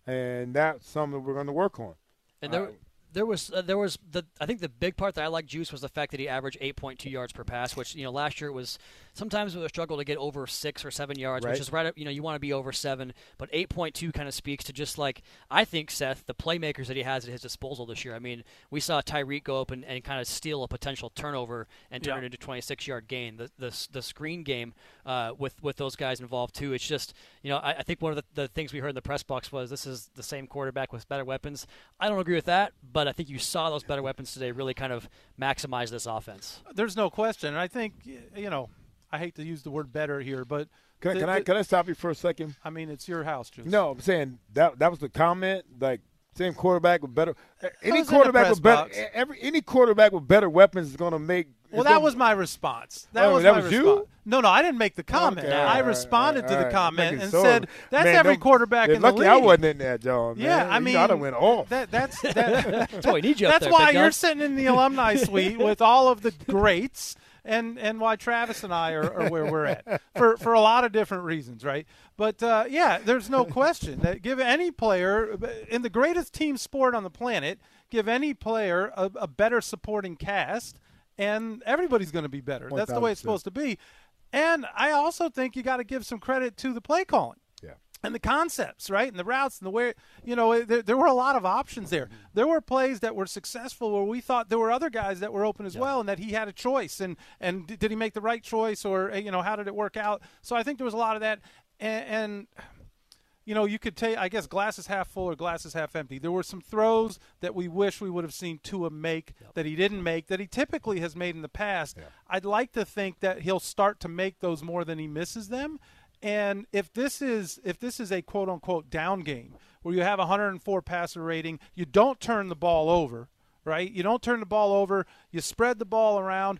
S2: and that's something we're going to work on.
S1: And there,
S2: Uh,
S1: there was uh, there was the I think the big part that I liked Juice was the fact that he averaged 8.2 yards per pass, which you know last year it was sometimes it was a struggle to get over six or seven yards,
S2: Right.
S1: which is right. Up, you know you want to be over seven, but 8.2 kind of speaks to just like I think Seth the playmakers that he has at his disposal this year. I mean we saw Tyreek go up and, and kind of steal a potential turnover and turn
S3: Yeah.
S1: it into 26 yard gain. The the the screen game uh, with with those guys involved too. It's just you know I, I think one of the, the things we heard in the press box was this is the same quarterback with better weapons. I don't agree with that, but I think you saw those better weapons today really kind of maximize this offense.
S3: There's no question. And I think, you know, I hate to use the word better here, but.
S2: Can, I
S3: the-
S2: can I
S3: the-
S2: can I stop you for a second?
S3: I mean, it's your house, Juice.
S2: No, I'm saying that that was the comment. Like Same quarterback with better. Any quarterback
S3: press
S2: with better.
S3: box.
S2: Every any quarterback with better weapons is going to make.
S3: Well, that was my response. That
S2: Oh,
S3: was
S2: that
S3: my
S2: was you?
S3: response. No, no, I didn't make the comment.
S2: Okay, all
S3: I
S2: right,
S3: responded
S2: all
S3: to the
S2: right.
S3: comment
S2: Making
S3: and
S2: sure.
S3: said, "That's
S2: Man,
S3: every quarterback
S2: they're
S3: in the
S2: lucky
S3: league."
S2: I wasn't in that, John.
S3: Yeah,
S2: man.
S3: I
S2: You
S3: mean,
S2: know, I'd have went off.
S3: That, that's that, (laughs)
S1: That's why we need you up
S3: That's
S1: there,
S3: why
S1: big
S3: you're sitting in the alumni (laughs) suite with all of the greats, and and why Travis and I are, are where we're at for for a lot of different reasons, right? But uh, yeah, there's no question that give any player in the greatest team sport on the planet, give any player a, a better supporting cast, and everybody's going to be better. That's the way it's supposed to be. And I also think you got to give some credit to the play calling
S2: Yeah.
S3: and the concepts, right? And the routes and the way, you know, there, there were a lot of options there. There were plays that were successful where we thought there were other guys that were open as well and that he had a choice. And, and did he make the right choice or, uh, you know, how did it work out? So I think there was a lot of that. And, and you know, you could take, I guess, glasses half full or glasses half empty. There were some throws that we wish we would have seen Tua make that he didn't make that he typically has made in the past. I'd like to think that he'll start to make those more than he misses them. And if this is if this is a quote unquote down game where you have 104 passer rating, you don't turn the ball over, right? You don't turn the ball over. You spread the ball around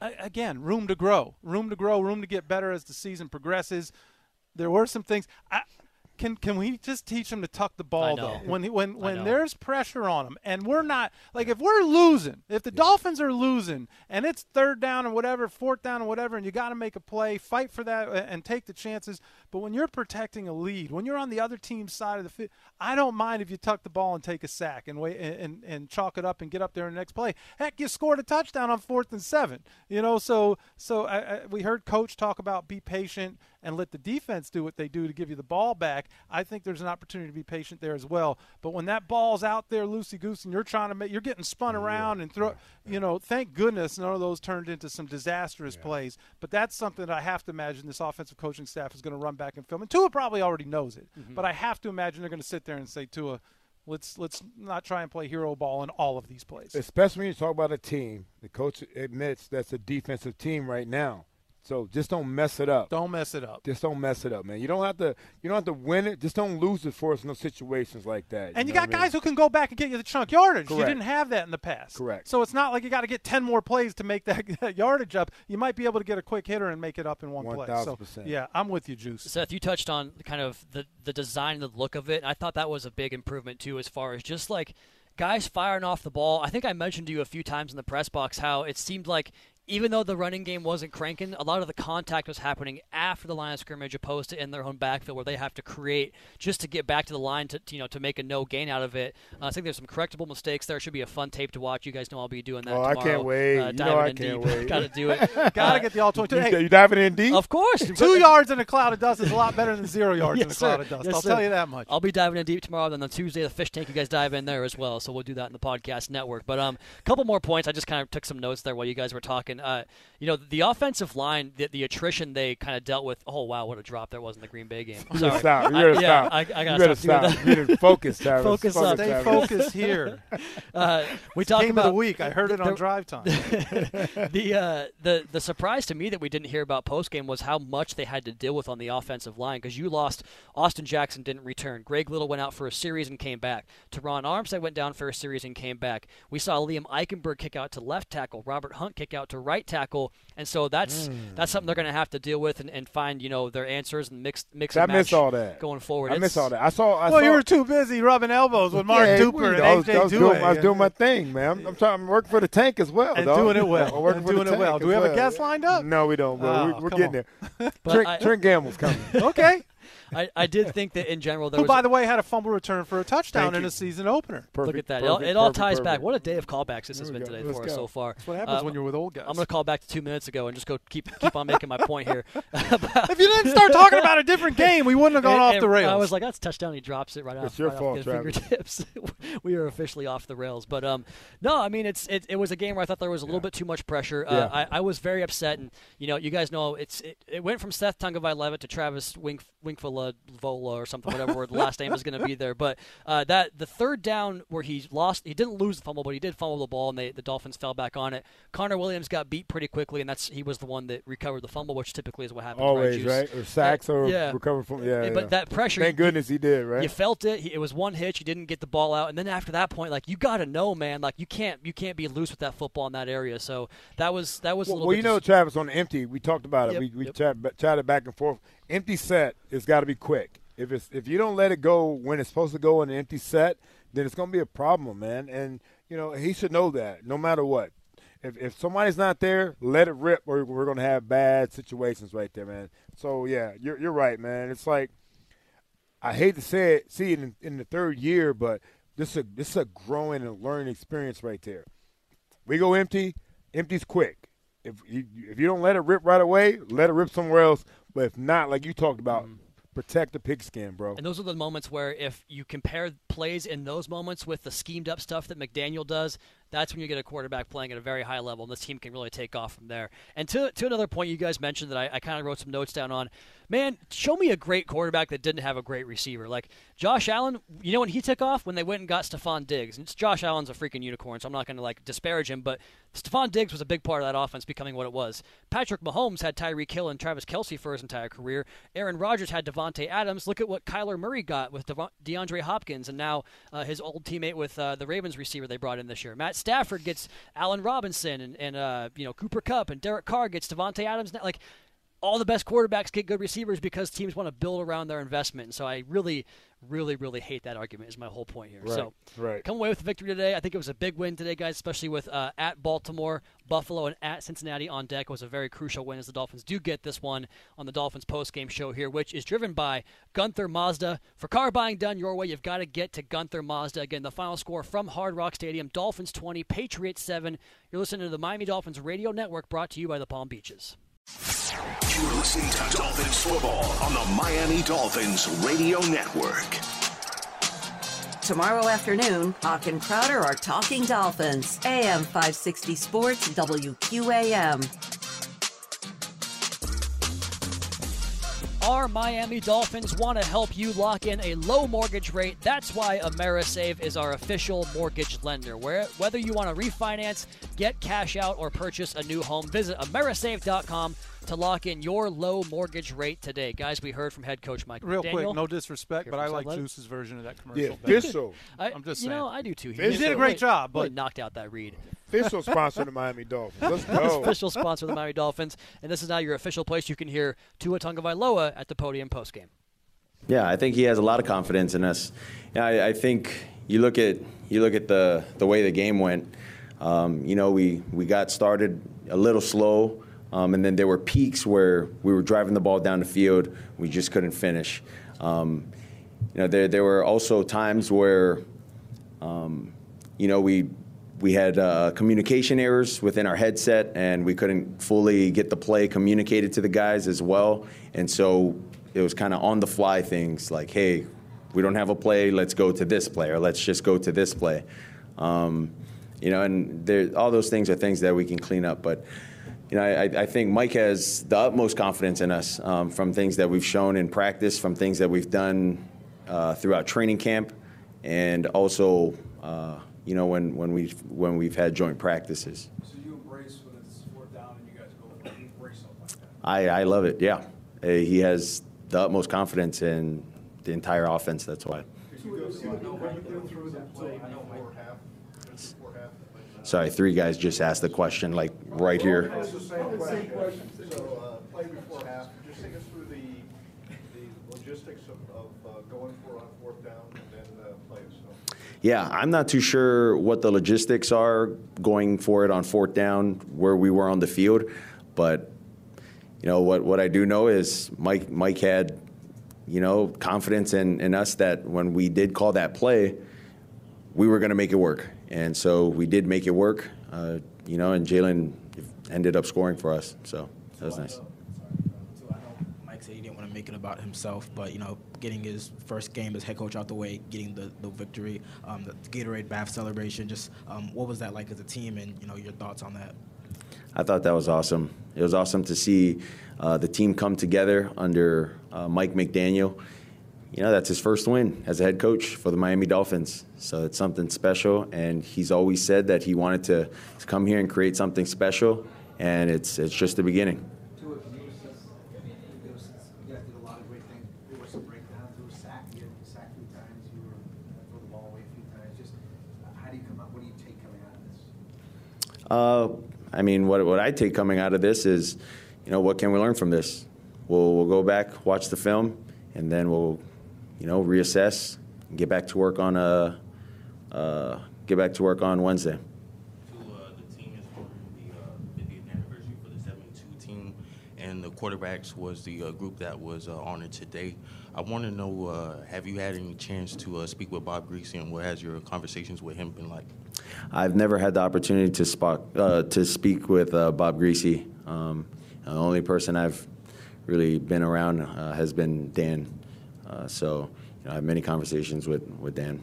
S3: again, room to grow, room to grow, room to get better as the season progresses. There were some things. I, can can we just teach them to tuck the ball though? When when when there's pressure on them, and we're not like if we're losing, if the Dolphins are losing, and it's third down or whatever, fourth down or whatever, and you got to make a play, fight for that, and take the chances. But when you're protecting a lead, when you're on the other team's side of the field, I don't mind if you tuck the ball and take a sack and wait and, and, and chalk it up and get up there in the next play. Heck, you scored a touchdown on fourth and seven. You know, so so I, I, we heard coach talk about be patient and let the defense do what they do to give you the ball back. I think there's an opportunity to be patient there as well. But when that ball's out there loosey goose and you're trying to make, you're getting spun around and throw, you know, thank goodness none of those turned into some disastrous plays. But that's something that I have to imagine this offensive coaching staff is going to run back and film. And Tua probably already knows it, mm-hmm. but I have to imagine they're going to sit there and say, Tua, let's let's not try and play hero ball in all of these plays.
S2: Especially when you talk about a team, the coach admits that's a defensive team right now. So just don't mess it up.
S3: Don't mess it up.
S2: Just don't mess it up, man. You don't have to. You don't have to win it. Just don't lose it for us in those situations like that.
S3: And you,
S2: know
S3: got
S2: what I mean?
S3: guys who can go back and get you the chunk yardage. You didn't have that in the past.
S2: Correct.
S3: So it's not like you got to get 10 more plays to make that, (laughs) that yardage up. You might be able to get a quick hitter and make it up in one play. So,
S2: 1000%.
S3: yeah, I'm with you, Juice.
S1: Seth, you touched on kind of the the design and the look of it. I thought that was a big improvement too, as far as just like guys firing off the ball. I think I mentioned to you a few times in the press box how it seemed like even though the running game wasn't cranking, a lot of the contact was happening after the line of scrimmage, opposed to in their own backfield, where they have to create just to get back to the line to, to, you know to make a no gain out of it. Uh, I think there's some correctable mistakes there. It Should be a fun tape to watch. You guys know I'll be doing that.
S2: Oh, I can't wait.
S1: Uh,
S2: You know
S1: diving
S2: I
S1: in
S2: can't
S1: deep.
S2: wait. (laughs)
S1: Got to do it.
S3: Got to
S1: Uh,
S3: get the all 22.
S2: You,
S3: Hey,
S2: you diving in deep?
S1: Of course.
S3: two yards in a cloud of dust is a lot better than zero yards in a cloud
S1: sir.
S3: of dust.
S1: Yes,
S3: I'll
S1: sir.
S3: tell you that much.
S1: I'll be diving in deep tomorrow. Then on Tuesday, the fish tank, you guys dive in there as well. So we'll do that in the podcast network. But um, a couple more points. I just kind of took some notes there while you guys were talking. Uh, you know, the offensive line, the, the attrition they kind of dealt with. Oh wow, what a drop that was in the Green Bay game.
S2: You
S1: Sorry.
S2: better stop. You
S1: I-
S2: better
S1: yeah,
S2: stop.
S1: I, I
S2: You
S1: gotta
S2: better
S1: stop. doing
S2: stop.
S1: that.
S2: You better focus, (laughs) Travis.
S1: Focus
S2: Focus,
S1: up.
S3: Stay
S2: Travis.
S3: focused here. (laughs)
S1: Uh, we
S3: talked
S1: about
S3: the week. I heard it on
S1: the-
S3: drive time. (laughs)
S1: the uh, the the surprise to me that we didn't hear about post game was how much they had to deal with on the offensive line because you lost Austin Jackson didn't return. Greg Little went out for a series and came back. Terron Armstead went down for a series and came back. We saw Liam Eichenberg kick out to left tackle, Robert Hunt kick out to right tackle, and so that's
S2: Mm.
S1: that's something they're going to have to deal with and, and find you know their answers and mix mix
S2: I
S1: and match
S2: miss all that.
S1: going forward.
S2: I miss all that. I saw. I
S3: well,
S2: saw,
S3: you were too busy rubbing elbows with Mark
S2: Yeah,
S3: Duper and
S2: I was,
S3: AJ
S2: I was doing, I was doing my thing, man. I'm, I'm trying to work for the tank as well,
S3: And
S2: dog.
S3: doing it well. (laughs)
S2: I'm working
S3: And
S2: for the
S3: doing it
S2: tank
S3: well. Do we have a
S2: well.
S3: guest lined up?
S2: No, we don't. But
S3: Oh,
S2: we, we're
S3: come
S2: getting there. (laughs)
S1: But
S2: Trent,
S1: I-
S2: Trent Gamble's coming. (laughs)
S3: okay.
S1: I, I did think that in general there
S3: Who,
S1: was
S3: by the way, had a fumble return for a touchdown in a season opener.
S2: Perfect,
S1: Look at that.
S2: perfect,
S1: it, all- it all
S2: perfect,
S1: ties
S2: perfect.
S1: back. What a day of callbacks this has
S2: There we
S1: been
S2: go.
S1: today
S2: Let's
S1: for us so far.
S3: That's what happens
S1: Um,
S3: when you're with old guys.
S1: I'm going to call back to two minutes ago and just go keep keep on making my point here. (laughs)
S3: if you didn't start talking about a different (laughs) game, we wouldn't have gone
S1: And-
S3: off
S1: and
S3: the rails.
S1: I was like, that's a touchdown. He drops it right off,
S2: It's your
S1: right
S2: fault,
S1: off his
S2: Travis.
S1: fingertips. (laughs) we are officially off the rails. But um, no, I mean, it's it, it was a game where I thought there was a little bit too much pressure. Uh,
S2: Yeah.
S1: I, I was very upset, and you know, you guys know it's it, it went from Seth Tungavailevitt to Travis Wink Winkful Villa Vola or something, whatever word the (laughs) last name is going to be there. But uh, that the third down where he lost, he didn't lose the fumble, but he did fumble the ball, and they, the Dolphins fell back on it. Connor Williams got beat pretty quickly, and that's he was the one that recovered the fumble, which typically is what happens.
S2: Always,
S1: right?
S2: right? Or sacks or
S1: yeah.
S2: recover from yeah.
S1: But
S2: yeah.
S1: that pressure.
S2: Thank goodness he did, right?
S1: You felt it. He, it was one hitch. He didn't get the ball out, and then after that point, like you got to know, man, like you can't you can't be loose with that football in that area. So that was that was a
S2: Well,
S1: little
S2: well you know,
S1: dis-
S2: Travis, on the empty, we talked about it.
S1: Yep,
S2: we we
S1: yep.
S2: chat, chatted back and forth. Empty set, it's got to be quick. If it's if you don't let it go when it's supposed to go in an empty set, then it's going to be a problem, man. And you know he should know that no matter what. If if somebody's not there, let it rip, or we're going to have bad situations right there, man. So yeah, you're you're right, man. It's like I hate to say it, see it in, in the third year, but this is a this is a growing and learning experience right there. We go empty, empty's quick. If you if you don't let it rip right away, let it rip somewhere else. But if not, like you talked about, mm-hmm. protect the pigskin, bro.
S1: And those are the moments where if you compare plays in those moments with the schemed up stuff that McDaniel does, that's when you get a quarterback playing at a very high level, and this team can really take off from there. And to, to another point you guys mentioned that I, I kind of wrote some notes down on, man, show me a great quarterback that didn't have a great receiver. Like Josh Allen, you know when he took off? When they went and got Stefon Diggs. And Josh Allen's a freaking unicorn, so I'm not going to like disparage him, but Stefon Diggs was a big part of that offense becoming what it was. Patrick Mahomes had Tyreek Hill and Travis Kelce for his entire career. Aaron Rodgers had Davante Adams. Look at what Kyler Murray got with DeAndre Hopkins, and now uh, his old teammate with uh, the Ravens receiver they brought in this year. Matt Stafford gets Allen Robinson, and, and uh, you know Cooper Kupp, and Derek Carr gets Davante Adams. Like all the best quarterbacks get good receivers because teams want to build around their investment. And so I really, really, really hate that argument. Is my whole point here.
S2: Right,
S1: So
S2: right.
S1: come away with the victory today. I think it was a big win today, guys, especially with uh, at Baltimore, Buffalo, and at Cincinnati on deck. It was a very crucial win as the Dolphins do get this one on the Dolphins post-game show here, which is driven by Gunther Mazda. For car buying done your way, you've got to get to Gunther Mazda. Again, the final score from Hard Rock Stadium: Dolphins 20, Patriots 7. You're listening to the Miami Dolphins Radio Network, brought to you by the Palm Beaches.
S4: You're listening to Dolphins football on the Miami Dolphins Radio Network.
S12: Tomorrow afternoon, Hawk and Crowder are talking Dolphins. AM 560 Sports, WQAM.
S1: Our Miami Dolphins want to help you lock in a low mortgage rate. That's why Amerisave is our official mortgage lender. Where whether you want to refinance, get cash out, or purchase a new home, visit Amerisave.com to lock in your low mortgage rate today. Guys, we heard from head coach Mike
S3: Real
S1: McDaniel.
S3: quick, no disrespect,
S1: Here
S3: but I like
S1: South
S3: Juice's version of that commercial.
S2: Yeah,
S3: better.
S2: official.
S1: I,
S3: I'm just
S1: you
S3: saying.
S1: know, I do too.
S3: He did a great job,
S1: really
S3: but
S1: knocked out that read.
S2: Official sponsor of the Miami Dolphins. Let's (laughs) go.
S1: official sponsor of the Miami Dolphins, and this is now your official place you can hear Tua Tagovailoa at the podium postgame.
S13: Yeah, I think he has a lot of confidence in us. Yeah, I, I think you look at you look at the the way the game went. Um, you know, we we got started a little slow, um, and then there were peaks where we were driving the ball down the field, we just couldn't finish. Um, you know, there there were also times where, um, you know, we we had uh, communication errors within our headset, and we couldn't fully get the play communicated to the guys as well. And so it was kind of on the fly things like, hey, we don't have a play, let's go to this play, or let's just go to this play. Um, you know, and there, all those things are things that we can clean up. But you know, I, I think Mike has the utmost confidence in us um, from things that we've shown in practice, from things that we've done uh, throughout training camp, and also, uh, you know, when, when we've when we've had joint practices.
S11: So you embrace when it's fourth down and you guys go for it. You embrace something like that.
S13: I, I love it. Yeah, Uh, he has the utmost confidence in the entire offense. That's why.
S11: You go when you go through the play before half, before half.
S13: Sorry, three guys just asked the question like right here.
S11: It's the same question. So, uh, play before half, just take us through the, the logistics of, of uh, going for on fourth down and then uh, play itself.
S13: Yeah, I'm not too sure what the logistics are going for it on fourth down where we were on the field, but you know what what I do know is Mike Mike had you know confidence in, in us that when we did call that play, we were going to make it work, and so we did make it work. Uh, you know, and Jalen ended up scoring for us, so that was nice.
S14: Mike said he didn't want to make it about himself, but you know, getting his first game as head coach out the way, getting the, the victory, um, the Gatorade bath celebration, just um, what was that like as a team, and you know, your thoughts on that?
S13: I thought that was awesome. It was awesome to see uh, the team come together under uh, Mike McDaniel. You know, that's his first win as a head coach for the Miami Dolphins. So it's something special. And he's always said that he wanted to, to come here and create something special. And it's, it's just the beginning.
S11: You? I mean, there was, you guys did a lot of great things. There was some breakdowns. There was sack. You had sacked three times. You were the ball away a few times. Just how do you come out? What do you take coming out of this?
S13: Uh, I mean, what, what I take coming out of this is, you know, what can we learn from this? We'll, we'll go back, watch the film, and then we'll, you know, reassess and get back to work on uh, uh, get back to work on Wednesday.
S15: So uh the team, and the quarterbacks was the uh, group that was uh, honored today. I want to know, uh, have you had any chance to uh, speak with Bob Griese, and what has your conversations with him been like?
S13: I've never had the opportunity to, spot, uh, to speak with uh, Bob Griese. Um, the only person I've really been around uh, has been Dan. Uh, so you know, I have many conversations with, with Dan.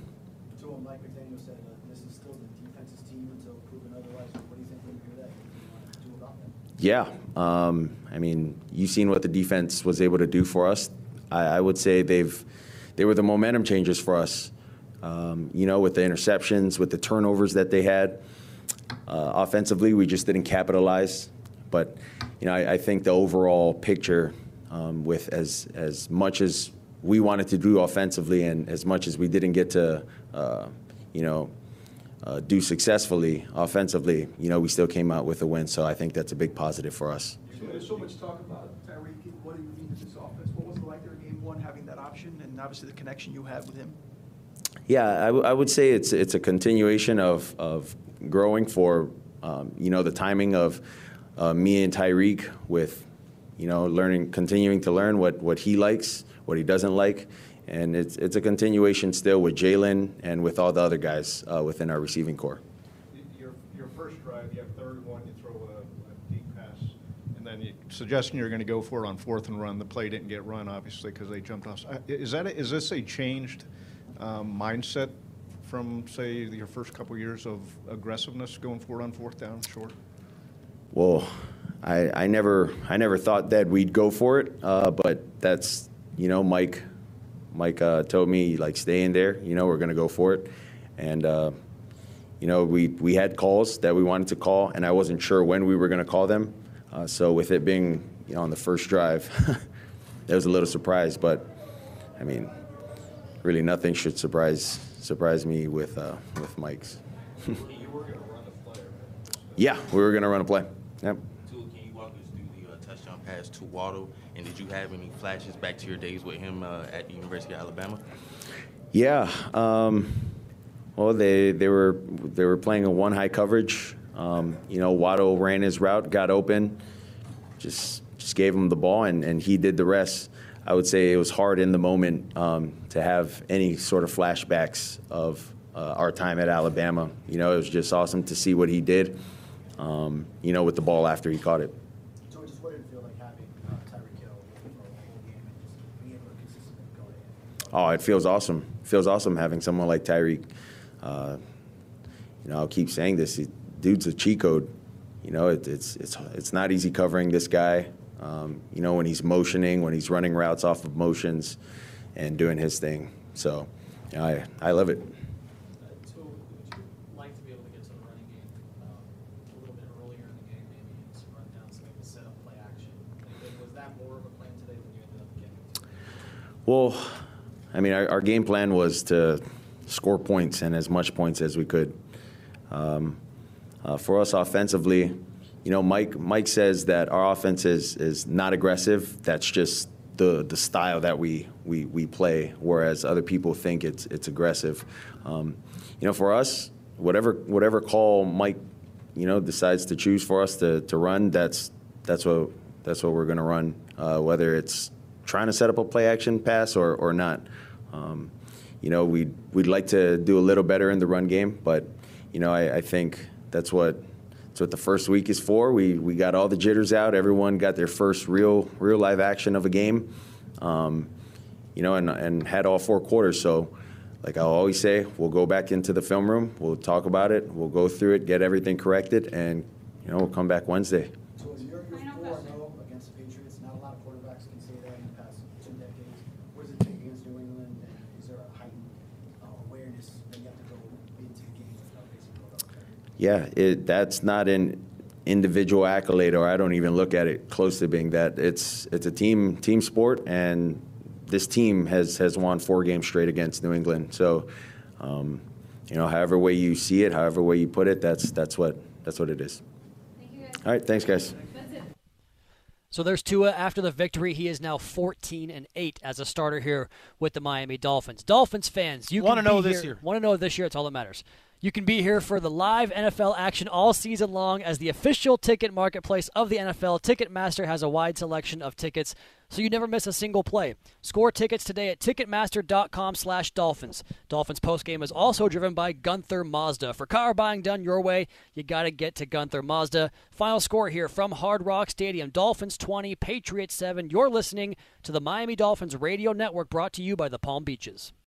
S10: To what Mike McDaniel said, uh, this is still the defense's team until proven otherwise. What do you think when you hear that? What do you do about that?
S13: Yeah, um, I mean, you've seen what the defense was able to do for us. I, I would say they've they were the momentum changers for us. Um, you know, with the interceptions, with the turnovers that they had. Uh, offensively, we just didn't capitalize. But you know, I, I think the overall picture, um, with as as much as we wanted to do offensively, and as much as we didn't get to, uh, you know, uh, do successfully offensively, you know, we still came out with a win. So I think that's a big positive for us.
S16: There's so much talk about Tyreek and what he would mean to this offense. What was it like during game one, having that option, and obviously the connection you have with him?
S13: Yeah, I, w- I would say it's it's a continuation of of growing for um, you know the timing of uh, me and Tyreek with you know learning continuing to learn what what he likes, what he doesn't like, and it's it's a continuation still with Jalen and with all the other guys uh, within our receiving corps.
S17: Your, your first drive, you have third one, you throw a, a deep pass, and then you suggesting you're going to go for it on fourth and run. The play didn't get run, obviously, because they jumped off. Is that a, is this a changed um, mindset from say your first couple years of aggressiveness going for it on fourth down, short?
S13: Well, I, I never I never thought that we'd go for it, uh, but that's you know Mike Mike uh, told me like stay in there. You know we're gonna go for it, and uh, you know we we had calls that we wanted to call, and I wasn't sure when we were gonna call them. Uh, so with it being you know on the first drive, (laughs) it was a little surprise, but I mean really nothing should surprise surprise me with uh, with Mike's. yeah, we were gonna run a play. Yep.
S15: Can you walk us through the uh, touchdown pass to Waddle, and did you have any flashes back to your days with him uh, at the University of Alabama?
S13: Yeah. Um, well, they they were they were playing a one high coverage. Um, you know, Waddle ran his route, got open, just just gave him the ball, and, and he did the rest. I would say it was hard in the moment um, to have any sort of flashbacks of uh, our time at Alabama. You know, it was just awesome to see what he did. Um, you know, with the ball after he caught it.
S10: So just what did it feel like having uh, Tyreek Hill for a whole game and just being able to consistently go ahead?
S13: Oh, it feels awesome. It feels awesome having someone like Tyreek. Uh, you know, I'll keep saying this. He, dude's a cheat code. You know, it, it's it's it's not easy covering this guy. Um, you know, when he's motioning, when he's running routes off of motions, and doing his thing. So, you know, I I love it.
S18: So would you like to be able to get to the running game um, a little bit earlier in the game, maybe and some run downs, maybe set up play action? Like, Was that more of a plan today than you ended up getting to?
S13: Well, I mean, our, our game plan was to score points and as much points as we could. Um, uh, for us offensively, you know, Mike Mike says that our offense is is not aggressive. That's just the the style that we we, we play. Whereas other people think it's it's aggressive. Um, you know, for us, whatever whatever call Mike, you know, decides to choose for us to, to run, that's that's what that's what we're going to run. Uh, whether it's trying to set up a play action pass or or not. Um, you know, we'd we'd like to do a little better in the run game, but you know, I, I think that's what that's what the first week is for. We we got all the jitters out. Everyone got their first real real live action of a game, um, you know, and and had all four quarters. So, like I always say, we'll go back into the film room. We'll talk about it. We'll go through it, get everything corrected, and you know, we'll come back Wednesday.
S11: So is your, your four no against the Patriots? Not a lot of quarterbacks can say that in the past two decades. What does it take against New England? And is there a heightened uh, awareness that you have to go into the game without facing Philadelphia?
S13: Yeah, it, that's not an individual accolade, or I don't even look at it close to being that. It's it's a team team sport, and this team has has won four games straight against New England. So, um, you know, however way you see it, however way you put it, that's that's what that's what it is. All right, thanks, guys.
S1: So there's Tua after the victory. He is now 14 and 8 as a starter here with the Miami Dolphins. Dolphins fans, you
S3: Wanna know
S1: be
S3: this
S1: here-
S3: year.
S1: Want to know this year? It's all that matters. You can be here for the live NFL action all season long as the official ticket marketplace of the NFL. Ticketmaster has a wide selection of tickets, so you never miss a single play. Score tickets today at Ticketmaster.com/Dolphins. Dolphins postgame is also driven by Gunther Mazda. For car buying done your way, you got to get to Gunther Mazda. Final score here from Hard Rock Stadium: Dolphins 20, Patriots 7. You're listening to the Miami Dolphins Radio Network, brought to you by the Palm Beaches.